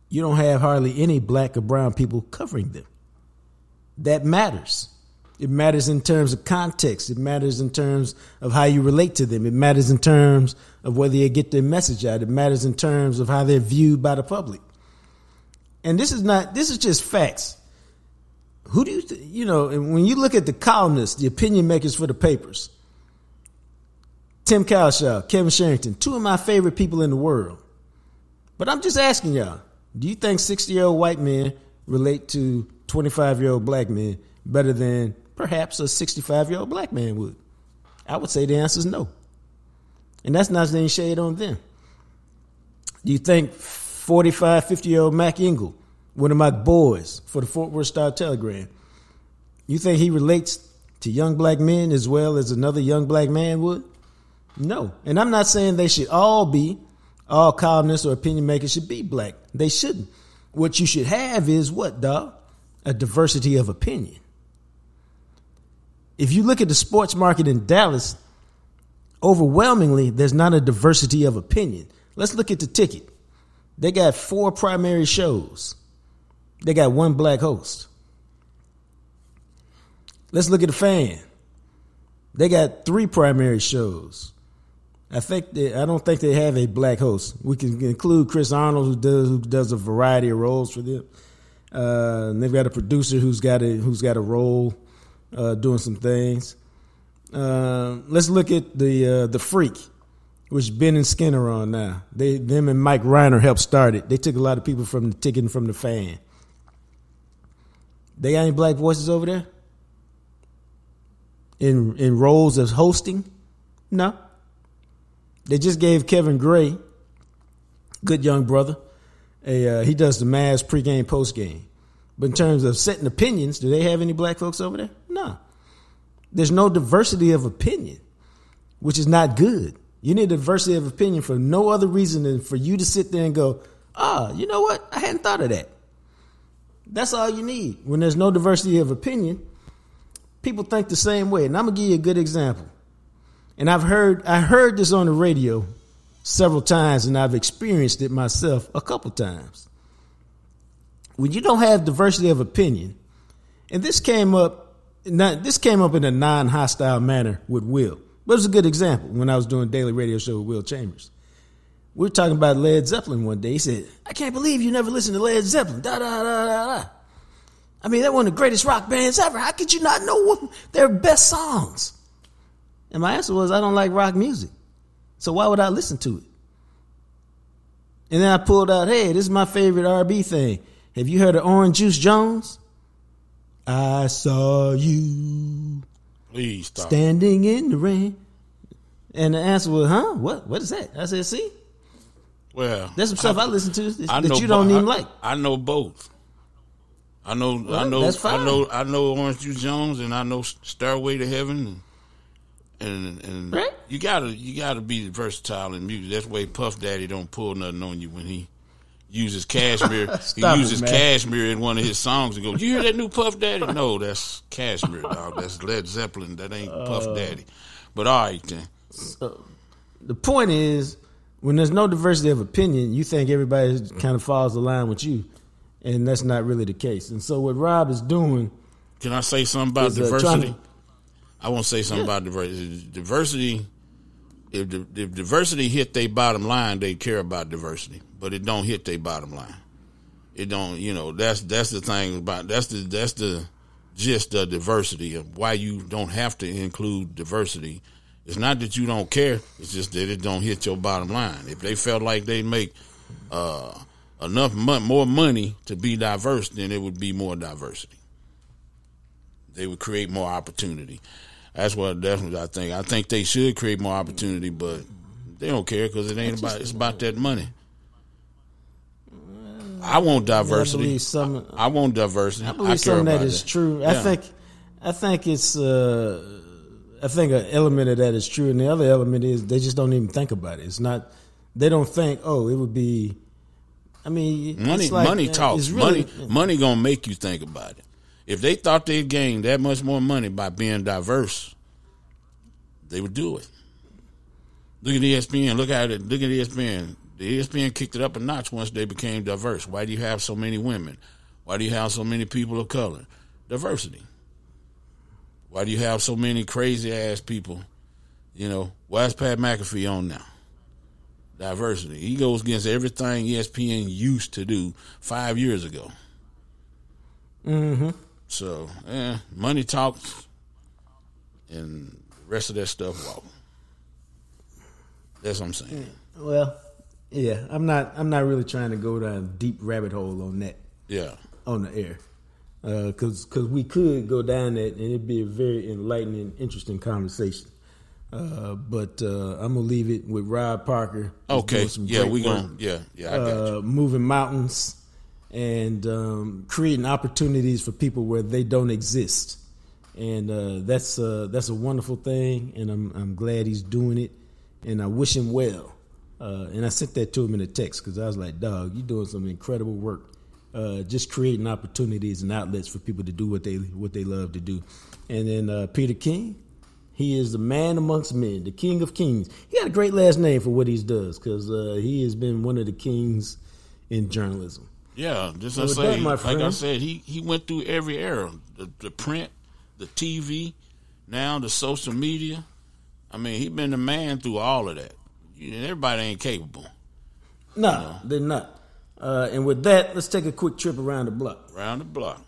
You don't have hardly any black or brown people covering them. That matters. It matters in terms of context. It matters in terms of how you relate to them. It matters in terms of whether you get their message out. It matters in terms of how they're viewed by the public. And this is not, this is just facts who do you, th- you know, when you look at the columnists, the opinion makers for the papers, Tim Cowlishaw, Kevin Sherrington, two of my favorite people in the world. But I'm just asking y'all, do you think 60 year old white men relate to 25 year old black men better than perhaps a 65 year old black man would? I would say the answer is no. And that's not any shade on them. Do you think 45, 50 year old Mac Engel one of my boys for the Fort Worth Star Telegram. You think he relates to young black men as well as another young black man would? No. And I'm not saying they should all be, all columnists or opinion makers should be black. They shouldn't. What you should have is what, dog? A diversity of opinion. If you look at the sports market in Dallas, overwhelmingly, there's not a diversity of opinion. Let's look at the ticket. They got four primary shows. They got one black host. Let's look at the fan. They got three primary shows. I think they, I don't think they have a black host. We can include Chris Arnold, who does who does a variety of roles for them. Uh, they've got a producer who's got a who's got a role uh, doing some things. Uh, let's look at the uh, the freak, which Ben and Skinner on now. They them and Mike Rhyner helped start it. They took a lot of people from the ticket from the fan. They got any black voices over there? In in roles as hosting? No. They just gave Kevin Gray, good young brother, a uh, he does the Mavs pregame, postgame. But in terms of setting opinions, do they have any black folks over there? No. There's no diversity of opinion, which is not good. You need diversity of opinion for no other reason than for you to sit there and go, ah, you know what? I hadn't thought of that. That's all you need. When there's no diversity of opinion, people think the same way. And I'm gonna give you a good example. And I've heard I heard this on the radio several times, and I've experienced it myself a couple times. When you don't have diversity of opinion, and this came up, this came up in a non-hostile manner with Will. But was a good example when I was doing a daily radio show with Will Chambers we were talking about Led Zeppelin one day. He said, I can't believe you never listened to Led Zeppelin. Da, da, da, da, da. I mean, they're one of the greatest rock bands ever. How could you not know their best songs? And my answer was, I don't like rock music. So why would I listen to it? And then I pulled out, hey, this is my favorite RB thing. Have you heard of Orange Juice Jones? I saw you Please stop. standing in the rain. And the answer was, huh? What? What is that? I said, see? Well, There's some stuff I, listen to that, I that you don't bo- even I, like. I know both. I know, I know, that's I know, I know Orange Juice Jones, and I know Stairway to Heaven. And and and Right. you gotta you gotta be versatile in music. That's why Puff Daddy don't pull nothing on you when he uses Kashmir. he Stop it, uses Kashmir in one of his songs and goes, "You hear that new Puff Daddy?" No, that's Kashmir, dog. That's Led Zeppelin. That ain't Uh. Puff Daddy. But all right then. So The point is, when there's no diversity of opinion, you think everybody kind of falls the line with you, and that's not really the case. And so, what Rob is doing Can I say something about is uh, diversity? to, I want to say something about diversity. Diversity, if, if diversity hit their bottom line, they care about diversity, but it don't hit their bottom line. It don't, you know. That's that's the thing about that's the that's the gist of diversity of why you don't have to include diversity. It's not that you don't care; it's just that it don't hit your bottom line. If they felt like they make uh, enough mon- more money to be diverse, then it would be more diversity they would create more opportunity. That's what definitely I think. I think they should create more opportunity, but they don't care because it ain't about it's about that money. I want I diversity. believe some. I want diversity. I I, believe care some of that is that. true. I think, I think it's, uh, I think an element of that is true, and the other element is they just don't even think about it. It's not, they don't think, oh, it would be. I mean, money. it's like, money uh, talks. really- money. Money gonna make you think about it. If they thought they'd gain that much more money by being diverse, they would do it. Look at ESPN. Look at it. Look at ESPN. The ESPN kicked it up a notch once they became diverse. Why do you have so many women? Why do you have so many people of color? Diversity. Why do you have so many crazy ass people? You know, why is Pat McAfee on now? Diversity. He goes against everything ESPN used to do five years ago. Mm-hmm. So, eh, money talks, and the rest of that stuff walk. That's what I'm saying. Well, yeah, I'm not. I'm not really trying to go down a deep rabbit hole on that Yeah. on the air, because because we could go down that and it'd be a very enlightening, interesting conversation. Uh, but uh, I'm gonna leave it with Rob Parker. Okay. Yeah, we to Yeah, yeah, I got uh, moving mountains and um, creating opportunities for people where they don't exist. And uh, that's uh, that's a wonderful thing, and I'm I'm glad he's doing it, and I wish him well. Uh, and I sent that to him in a text because I was like, "Dog, you're doing some incredible work, uh, just creating opportunities and outlets for people to do what they what they love to do." And then uh, Peter King, he is the man amongst men, the king of kings. He got a great last name for what he does because uh, he has been one of the kings in journalism. Yeah, just So I say, that, my like I said, he he went through every era: the, the print, the TV, now the social media. I mean, he's been the man through all of that. You know, everybody ain't capable. No, they're not. Uh, and with that, let's take a quick trip around the block. Around the block.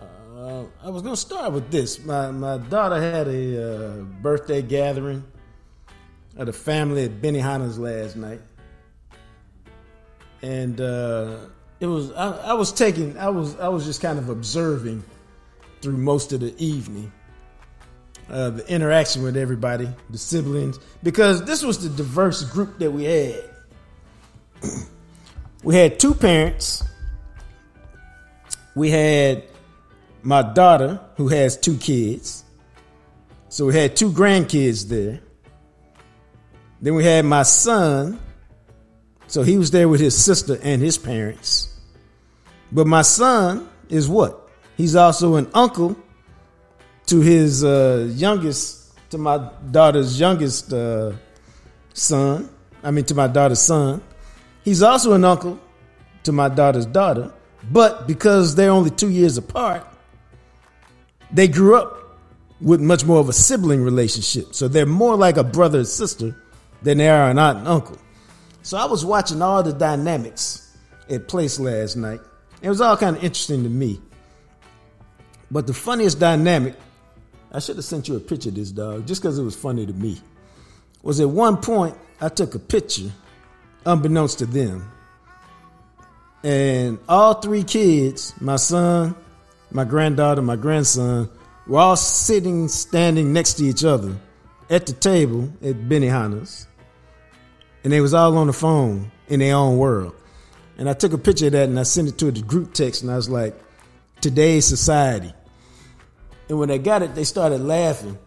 Uh, I was going to start with this. My my daughter had a uh, birthday gathering at a family at Benihana's last night, and uh, it was I, I was taking I was I was just kind of observing through most of the evening uh, the interaction with everybody, the siblings, because this was the diverse group that we had. we had two parents. We had my daughter, who has two kids. So we had two grandkids there. Then we had my son. So he was there with his sister and his parents. But my son is what? He's also an uncle to his uh, youngest, to my daughter's youngest uh, son. I mean, to my daughter's son. He's also an uncle to my daughter's daughter. But because they're only two years apart, they grew up with much more of a sibling relationship. So they're more like a brother and sister than they are an aunt and uncle. So I was watching all the dynamics at place last night. It was all kind of interesting to me. But the funniest dynamic, I should have sent you a picture of this dog just because it was funny to me, was at one point I took a picture, unbeknownst to them. And all three kids, my son, my granddaughter, my grandson, were all sitting, standing next to each other at the table at Benihana's. And they was all on the phone in their own world. And I took a picture of that and I sent it to the group text and I was like, today's society. And when they got it, they started laughing.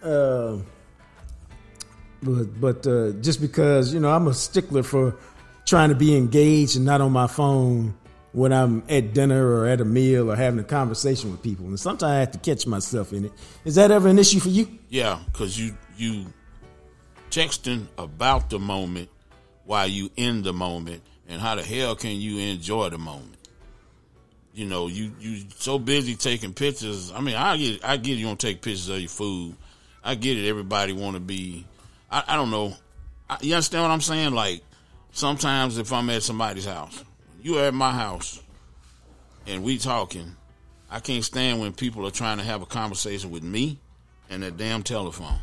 Uh, but but uh, just because you know I'm a stickler for trying to be engaged and not on my phone when I'm at dinner or at a meal or having a conversation with people, and sometimes I have to catch myself in it. Is that ever an issue for you? Yeah, because you you texting about the moment while you in the moment, and how the hell can you enjoy the moment? You know, you you so busy taking pictures. I mean, I get I get you don't take pictures of your food. I get it. Everybody want to be. I, I don't know. I, you understand what I'm saying? Like sometimes if I'm at somebody's house, you at my house, and we talking. I can't stand when people are trying to have a conversation with me and that damn telephone.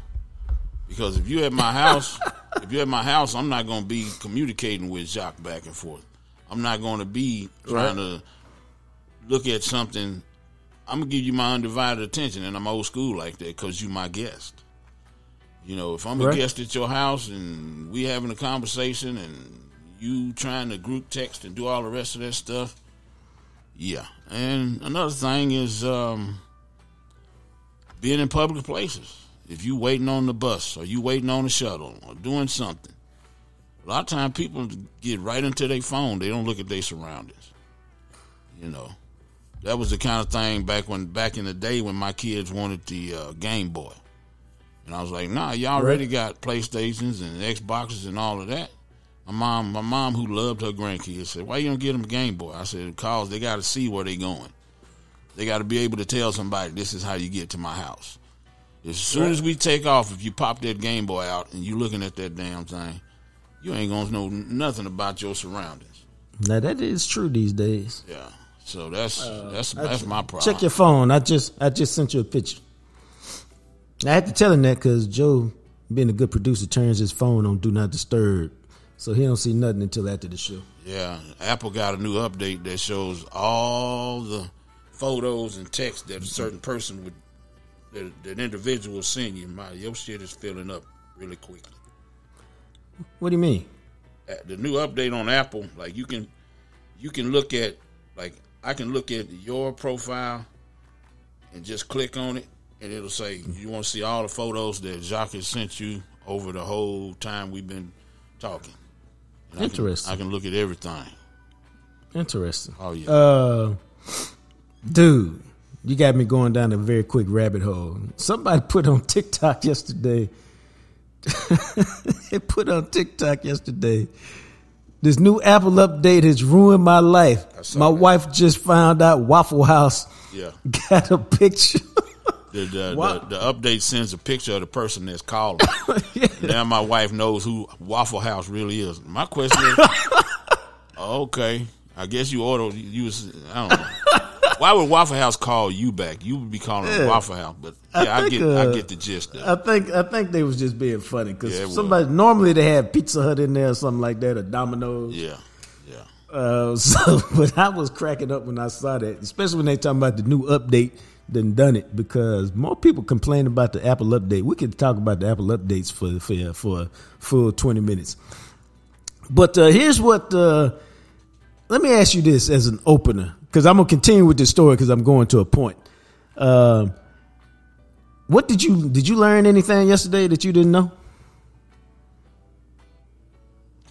Because if you at my house, if you're at my house, I'm not going to be communicating with Jacques back and forth. I'm not going to be trying right. to look at something, I'm gonna give you my undivided attention, and I'm old school like that because you my guest. You know, if I'm right. a guest at your house and we having a conversation and you trying to group text and do all the rest of that stuff, yeah. And another thing is um, being in public places. If you waiting on the bus or you waiting on the shuttle or doing something, a lot of times people get right into their phone. They don't look at their surroundings. You know that was the kind of thing back when back in the day when my kids wanted the uh, Game Boy, and I was like, "Nah, y'all already got PlayStations and Xboxes and all of that." My mom, my mom who loved her grandkids said, "Why you don't get them a Game Boy?" I said, "Cause they got to see where they going. They got to be able to tell somebody this is how you get to my house. As soon as we take off, if you pop that Game Boy out and you looking at that damn thing, you ain't gonna know nothing about your surroundings." Now that is true these days. Yeah. So that's uh, that's that's my problem. Check your phone. I just I just sent you a picture. I had to tell him that because Joe, being a good producer, turns his phone on do not disturb, so he don't see nothing until after the show. Yeah, Apple got a new update that shows all the photos and text that a certain person would that, that individual you. My your shit is filling up really quickly. What do you mean? The new update on Apple, like you can you can look at like I can look at your profile and just click on it, and it'll say you want to see all the photos that Jacques has sent you over the whole time we've been talking. And Interesting. I can, I can, look at everything. Interesting. Oh yeah. Uh, dude, you got me going down a very quick rabbit hole. Somebody put on TikTok yesterday. it put on TikTok yesterday this new Apple update has ruined my life. My that. wife just found out Waffle House yeah. got a picture. The, the, the, the, update sends a picture of the person that's calling. yeah. Now my wife knows who Waffle House really is. My question is, okay, I guess you ordered. You was I don't know. Why would Waffle House call you back? You would be calling yeah. Waffle House, but yeah, I, think, I get uh, I get the gist. I think I think they was just being funny because yeah, somebody was. normally they have Pizza Hut in there or something like that or Domino's. Yeah, yeah. Uh, so, but I was cracking up when I saw that, especially when they talking about the new update than done it because more people complain about the Apple update. We could talk about the Apple updates for for for full twenty minutes. But uh, here's what. Uh, let me ask you this as an opener because I'm gonna continue with this story because I'm going to a point. Uh, what did you did you learn anything yesterday that you didn't know?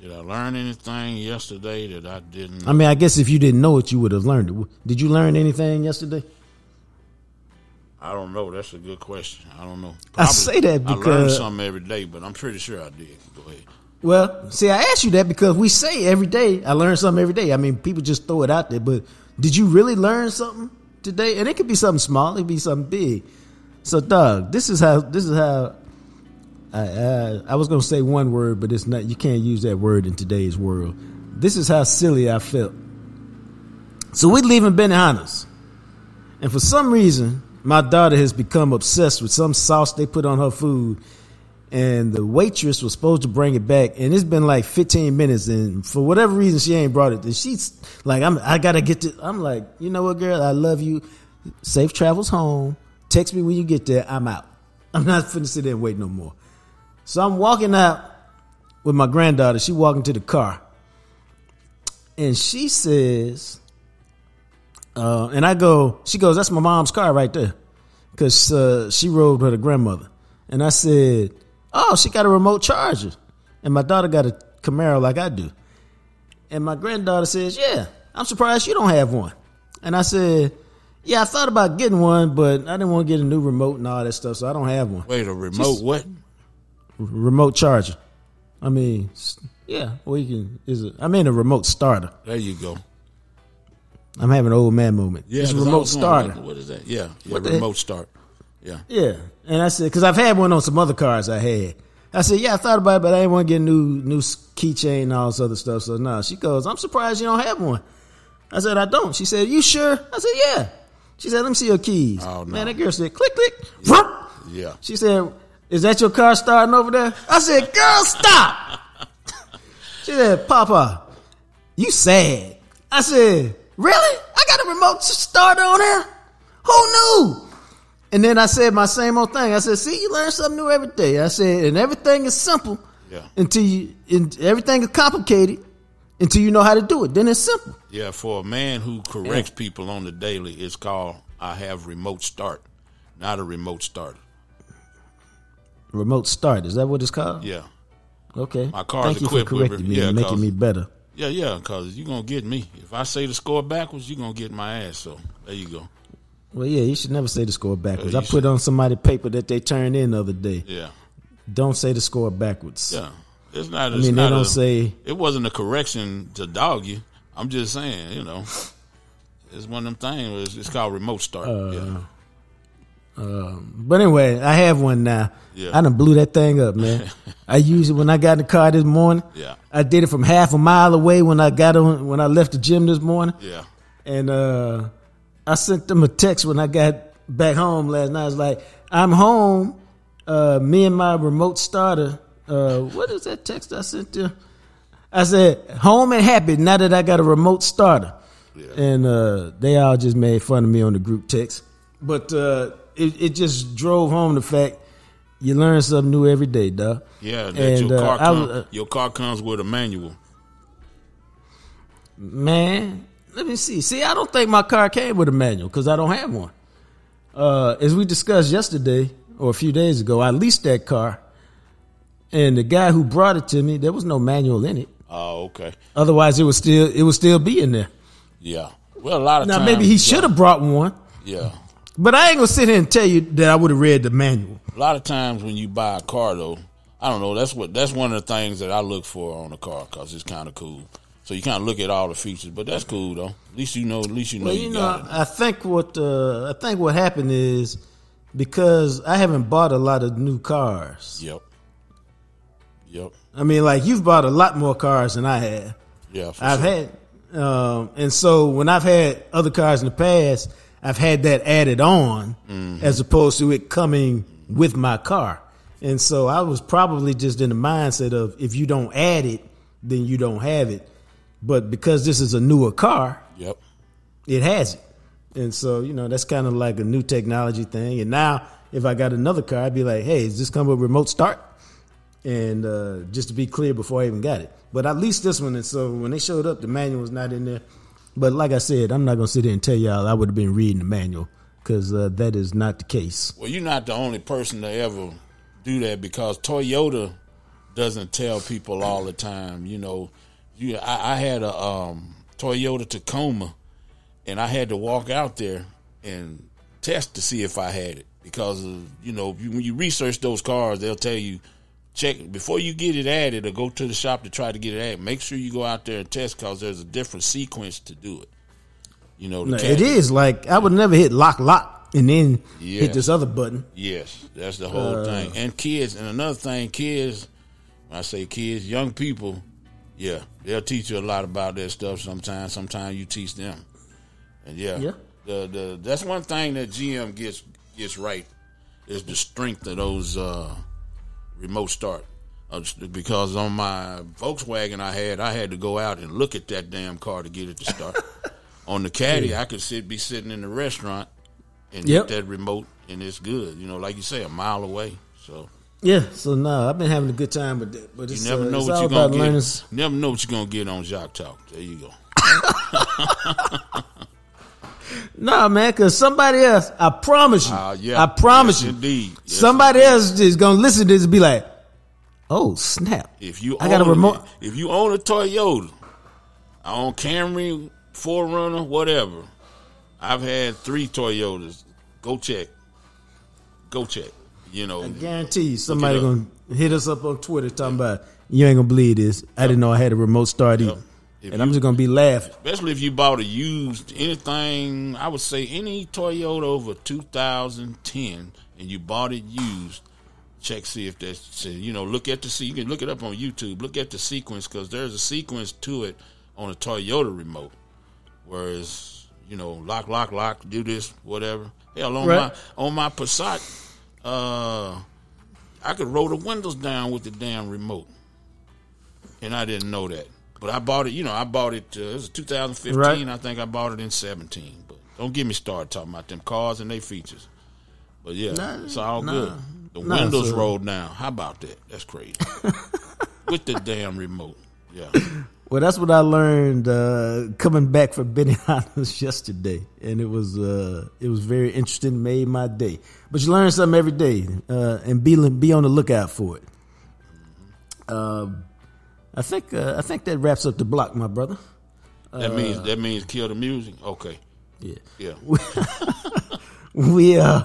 Did I learn anything yesterday that I didn't? Know? I mean, I guess if you didn't know it, you would have learned it. Did you learn anything yesterday? I don't know. That's a good question. I don't know. Probably, I say that because I learn something every day, but I'm pretty sure I did. Go ahead. Well, see, I asked you that because we say every day. I learn something every day. I mean, people just throw it out there, but did you really learn something today? And it could be something small, it could be something big. So, Doug, this is how this is how I, I, I was going to say one word, but it's not. You can't use that word in today's world. This is how silly I felt. So we're leaving Benihana's, and for some reason, my daughter has become obsessed with some sauce they put on her food, and the waitress was supposed to bring it back, and it's been like 15 minutes, and for whatever reason, she ain't brought it. She's like, "I'm, I gotta get to." I'm like, "You know what, girl? I love you. Safe travels home. Text me when you get there. I'm out. I'm not finna sit there and wait no more." So I'm walking out with my granddaughter. She walking to the car, and she says, uh, and I go, she goes, that's my mom's car right there, because uh, she rode with her grandmother. And I said, oh, she got a remote charger, and my daughter got a Camaro like I do. And my granddaughter says, yeah, I'm surprised you don't have one. And I said, yeah, I thought about getting one, but I didn't want to get a new remote and all that stuff, so I don't have one. Wait, a remote what? Remote charger. I mean, yeah, well, you can. Is it? I mean, a remote starter. There you go. I'm having an old man moment. Yeah, it's a remote starter. what- what is that? Yeah, yeah, remote start. Yeah. Yeah, and I said because I've had one on some other cars I had. I said, yeah, I thought about it, but I didn't want to get a new new keychain and all this other stuff. So no, she goes, I'm surprised you don't have one. I said, I don't. She said, you sure? I said, yeah. She said, let me see your keys. Oh, no. Man, that girl said, click, click. Vroom. Yeah. She said, is that your car starting over there? I said, girl, stop. she said, Papa, you sad. I said, really? I got a remote starter on there? Who knew? And then I said my same old thing. I said, see, you learn something new every day. I said, and everything is simple Yeah. until you, and everything is complicated until you know how to do it. Then it's simple. Yeah, for a man who corrects people on the daily, it's called I have remote start, not a remote starter. Remote start. Is that what it's called? Yeah. Okay. My car's Thank you for equipped with correcting me Yeah, and making me better. Yeah, yeah, because you're going to get me. If I say the score backwards, you're going to get my ass. So there you go. Well, yeah, you should never say the score backwards. Yeah, I put on somebody's paper that they turned in the other day. Yeah. Don't say the score backwards. Yeah. It's not, I it's mean, they don't a, say it wasn't a correction to dog you. I'm just saying, you know, it's one of them things. It's, it's called remote start. Uh, yeah. But anyway, I have one now. Yeah. I done blew that thing up, man. I used it when I got in the car this morning. Yeah. I did it from half a mile away when I got on when I left the gym this morning. Yeah. And uh I sent them a text when I got back home last night. I was like, I'm home. Uh me and my remote starter. Uh what is that text I sent them? I said, home and happy now that I got a remote starter. Yeah. And uh they all just made fun of me on the group text. But uh it, it just drove home the fact you learn something new every day, dog. Yeah, that And, your, uh, car I come, was, uh, your car comes with a manual. Man, let me see. See, I don't think my car came with a manual because I don't have one. Uh, as we discussed yesterday or a few days ago, I leased that car, and the guy who brought it to me, there was no manual in it. Oh, okay. Otherwise, it would still it would still be in there. Yeah. Well, a lot of Now, times. maybe he yeah, should have brought one, Yeah. but I ain't gonna sit here and tell you that I would have read the manual. A lot of times when you buy a car, though, I don't know. That's what that's one of the things that I look for on a car because it's kind of cool. So you kind of look at all the features, but that's cool though. At least you know. At least you know Well, you, you know, got it. I think what uh, I think what happened is because I haven't bought a lot of new cars. Yep. Yep. I mean, like you've bought a lot more cars than I have. Yeah. I've sure. had, um, and so when I've had other cars in the past, I've had that added on Mm-hmm. as opposed to it coming with my car. And so I was probably just in the mindset of if you don't add it, then you don't have it. But because this is a newer car, Yep. it has it. And so, you know, that's kind of like a new technology thing. And now, if I got another car, I'd be like, hey, does this come with remote start? And uh, just to be clear before I even got it. But at least this one, and so when they showed up, the manual was not in there. But like I said, I'm not going to sit here and tell y'all I would have been reading the manual because uh, that is not the case. Well, you're not the only person to ever do that because Toyota doesn't tell people all the time. You know, you I, I had a um, Toyota Tacoma, and I had to walk out there and test to see if I had it because of, you know you, when you research those cars, they'll tell you check before you get it added or go to the shop to try to get it added. Make sure you go out there and test because there's a different sequence to do it. You know, No, it is like I would never hit lock lock and then Yeah. hit this other button. Yes, that's the whole thing. And kids, and another thing, kids. When I say kids, young people, yeah, they'll teach you a lot about that stuff. Sometimes, sometimes you teach them, and yeah, Yeah. The the that's one thing that GM gets gets right is the strength of those uh, remote start. Uh, because on my Volkswagen I had, I had to go out and look at that damn car to get it to start. on the Caddy, I could sit be sitting in the restaurant and Yep. get that remote, and it's good. You know, like you say, a mile away. So Yeah, so no, I've been having a good time with that. But you it's, never uh, know what you're about gonna learning. get. Never know what you're gonna get on Jacques Talk. There you go. Nah, man, because somebody else, I promise you, Ah, yeah. I promise Yes, you, indeed. Yes, somebody else is gonna listen to this and be like, "Oh snap!" If you I got a remote. if you own a Toyota, I own Camry, 4Runner, whatever. I've had three Toyotas. Go check. Go check. You know, I guarantee you, somebody gonna hit us up on Twitter talking about you ain't gonna believe this. I didn't know I had a remote start either, If and I'm just gonna be laughing. especially if you bought a used anything. I would say any Toyota over 2010, and you bought it used. Check see if that's you know look at the see you can look it up on YouTube. Look at the sequence because there's a sequence to it on a Toyota remote. Whereas you know lock lock lock do this whatever. Hell on Right. my on my Passat, uh, I could roll the windows down with the damn remote, and I didn't know that. But I bought it. You know, I bought it. Uh, it was 2015. Right. I think I bought it in 17. But don't get me started talking about them cars and their features. But yeah, Nah, it's all nah. good. The Nah, windows so- rolled down. How about that? That's crazy. with the damn remote. Yeah. Well, that's what I learned uh, coming back from Benihana's yesterday, and it was uh, it was very interesting. Made my day. But you learn something every day, uh, and be be on the lookout for it. Um, I think uh, I think that wraps up the block, my brother. That means that means kill the music. Okay. Yeah. Yeah. we uh,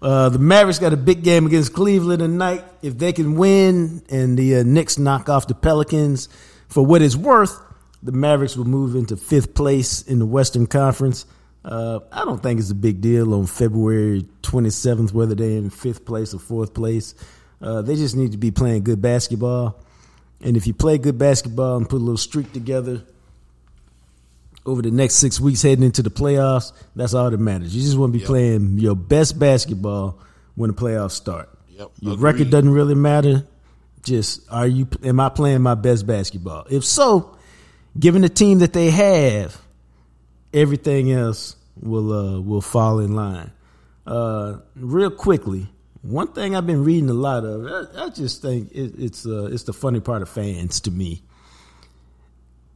uh the Mavericks got a big game against Cleveland tonight. If they can win and the uh, Knicks knock off the Pelicans, for what it's worth, the Mavericks will move into fifth place in the Western Conference. Uh, I don't think it's a big deal on February 27th whether they're in fifth place or fourth place. Uh, they just need to be playing good basketball. And if you play good basketball and put a little streak together, over the next six weeks heading into the playoffs, that's all that matters. You just want to be Yep. playing your best basketball when the playoffs start. Yep, Your agreed. record doesn't really matter. Just are you? Am I playing my best basketball? If so, given the team that they have, everything else will uh, will fall in line. Uh, real quickly, one thing I've been reading a lot of, I, I just think it, it's uh, it's the funny part of fans to me.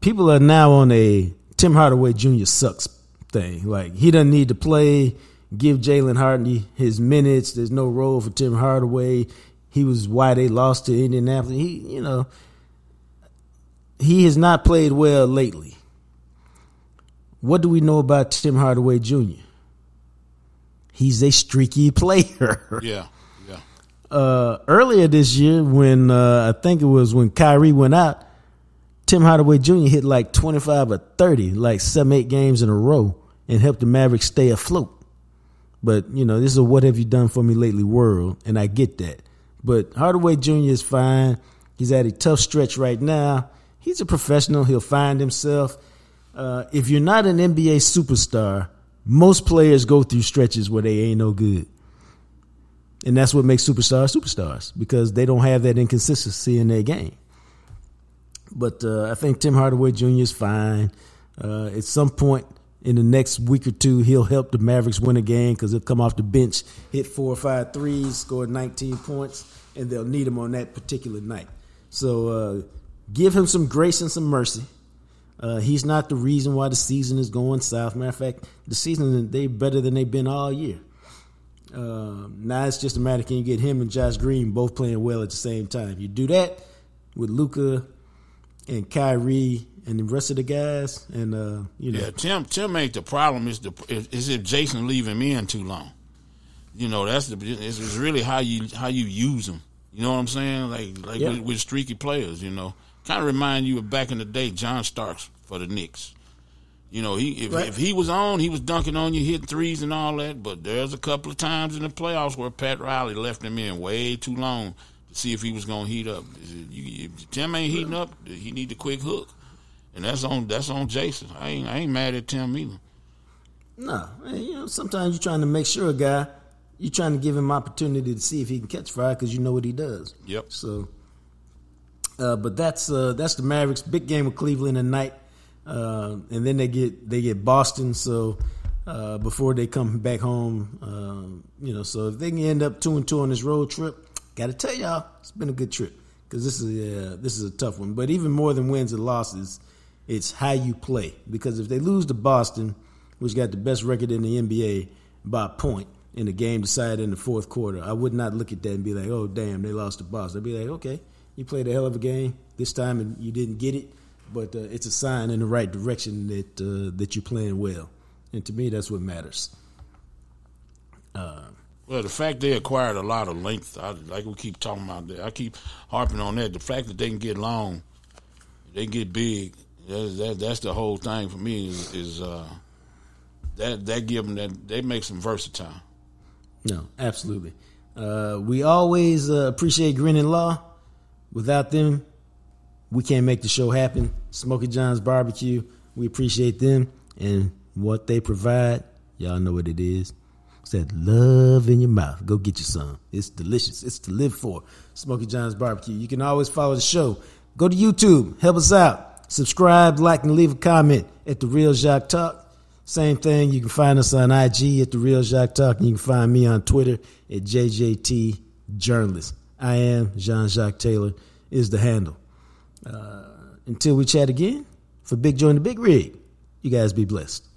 People are now on a Tim Hardaway Jr. sucks thing. Like he doesn't need to play. Give Jaden Hardy his minutes. There's no role for Tim Hardaway. He was why they lost to Indianapolis. He, you know, he has not played well lately. What do we know about Tim Hardaway Jr.? He's a streaky player. Yeah. Yeah. uh, earlier this year, when uh, I think it was when Kyrie went out, Tim Hardaway Jr. hit like 25 or 30, like seven, eight games in a row, and helped the Mavericks stay afloat. But, you know, this is a what have you done for me lately world, and I get that. But Hardaway Jr. is fine. He's at a tough stretch right now. He's a professional. He'll find himself. Uh, if you're not an NBA superstar, most players go through stretches where they ain't no good. And that's what makes superstars superstars because they don't have that inconsistency in their game. But uh, I think Tim Hardaway Jr. is fine. Uh, at some point in the next week or two, he'll help the Mavericks win a game because he'll come off the bench, hit four or five threes, score 19 points, and they'll need him on that particular night. So uh, give him some grace and some mercy. Uh, he's not the reason why the season is going south. Matter of fact, the season they better than they've been all year. Uh, now it's just a matter can you get him and Josh Green both playing well at the same time. You do that with Luka and Kyrie and the rest of the guys, and uh, you know, Yeah, Tim. Tim ain't the problem. Is the is if Jason leaving him in too long. You know, that's the. It's, it's really how you how you use them. You know what I'm saying? Like like Yeah. with, with streaky players. You know, kind of remind you of back in the day, John Starks for the Knicks. You know, he if, Right. if he was on, he was dunking on you, hitting threes and all that. But there's a couple of times in the playoffs where Pat Riley left him in way too long to see if he was going to heat up. If Tim ain't heating up, he need the quick hook, and that's on that's on Jason. I ain't I ain't mad at Tim either. no, you know, sometimes you're trying to make sure a guy, you're trying to give him opportunity to see if he can catch fire because you know what he does. Yep. So, uh, but that's uh, that's the Mavericks big game with Cleveland tonight, uh, and then they get they get Boston. So uh, before they come back home, um, you know, so if they can end up two and two on this road trip, got to tell y'all it's been a good trip because this is uh, this is a tough one. But even more than wins and losses, It's how you play. Because if they lose to Boston, which got the best record in the NBA by a point, in the game decided in the fourth quarter, I would not look at that and be like, "Oh, damn, they lost to Boston." I'd be like, "Okay, you played a hell of a game this time and you didn't get it, but uh, it's a sign in the right direction that uh, that you're playing well." And to me, that's what matters. Uh, well, the fact they acquired a lot of length, I, like we keep talking about that, I keep harping on that. The fact that they can get long, they get big. That, that, that's the whole thing for me. Is, is uh, that that give them that they make them versatile. No, absolutely. Uh, we always uh, appreciate GreeningLaw. Without them, we can't make the show happen. Smokey John's Barbecue, we appreciate them and what they provide. Y'all know what it is. That love in your mouth. Go get you some. It's delicious. It's to live for. Smokey John's Barbecue. You can always follow the show. Go to YouTube. Help us out. Subscribe, like, and leave a comment at The Real Jacques Talk. Same thing. You can find us on IG at The Real Jacques Talk. And you can find me on Twitter at JJT Journalist. I am Jean Jacques Taylor, is the handle. Uh, until we chat again, for Big Join the Big Rig, you guys be blessed.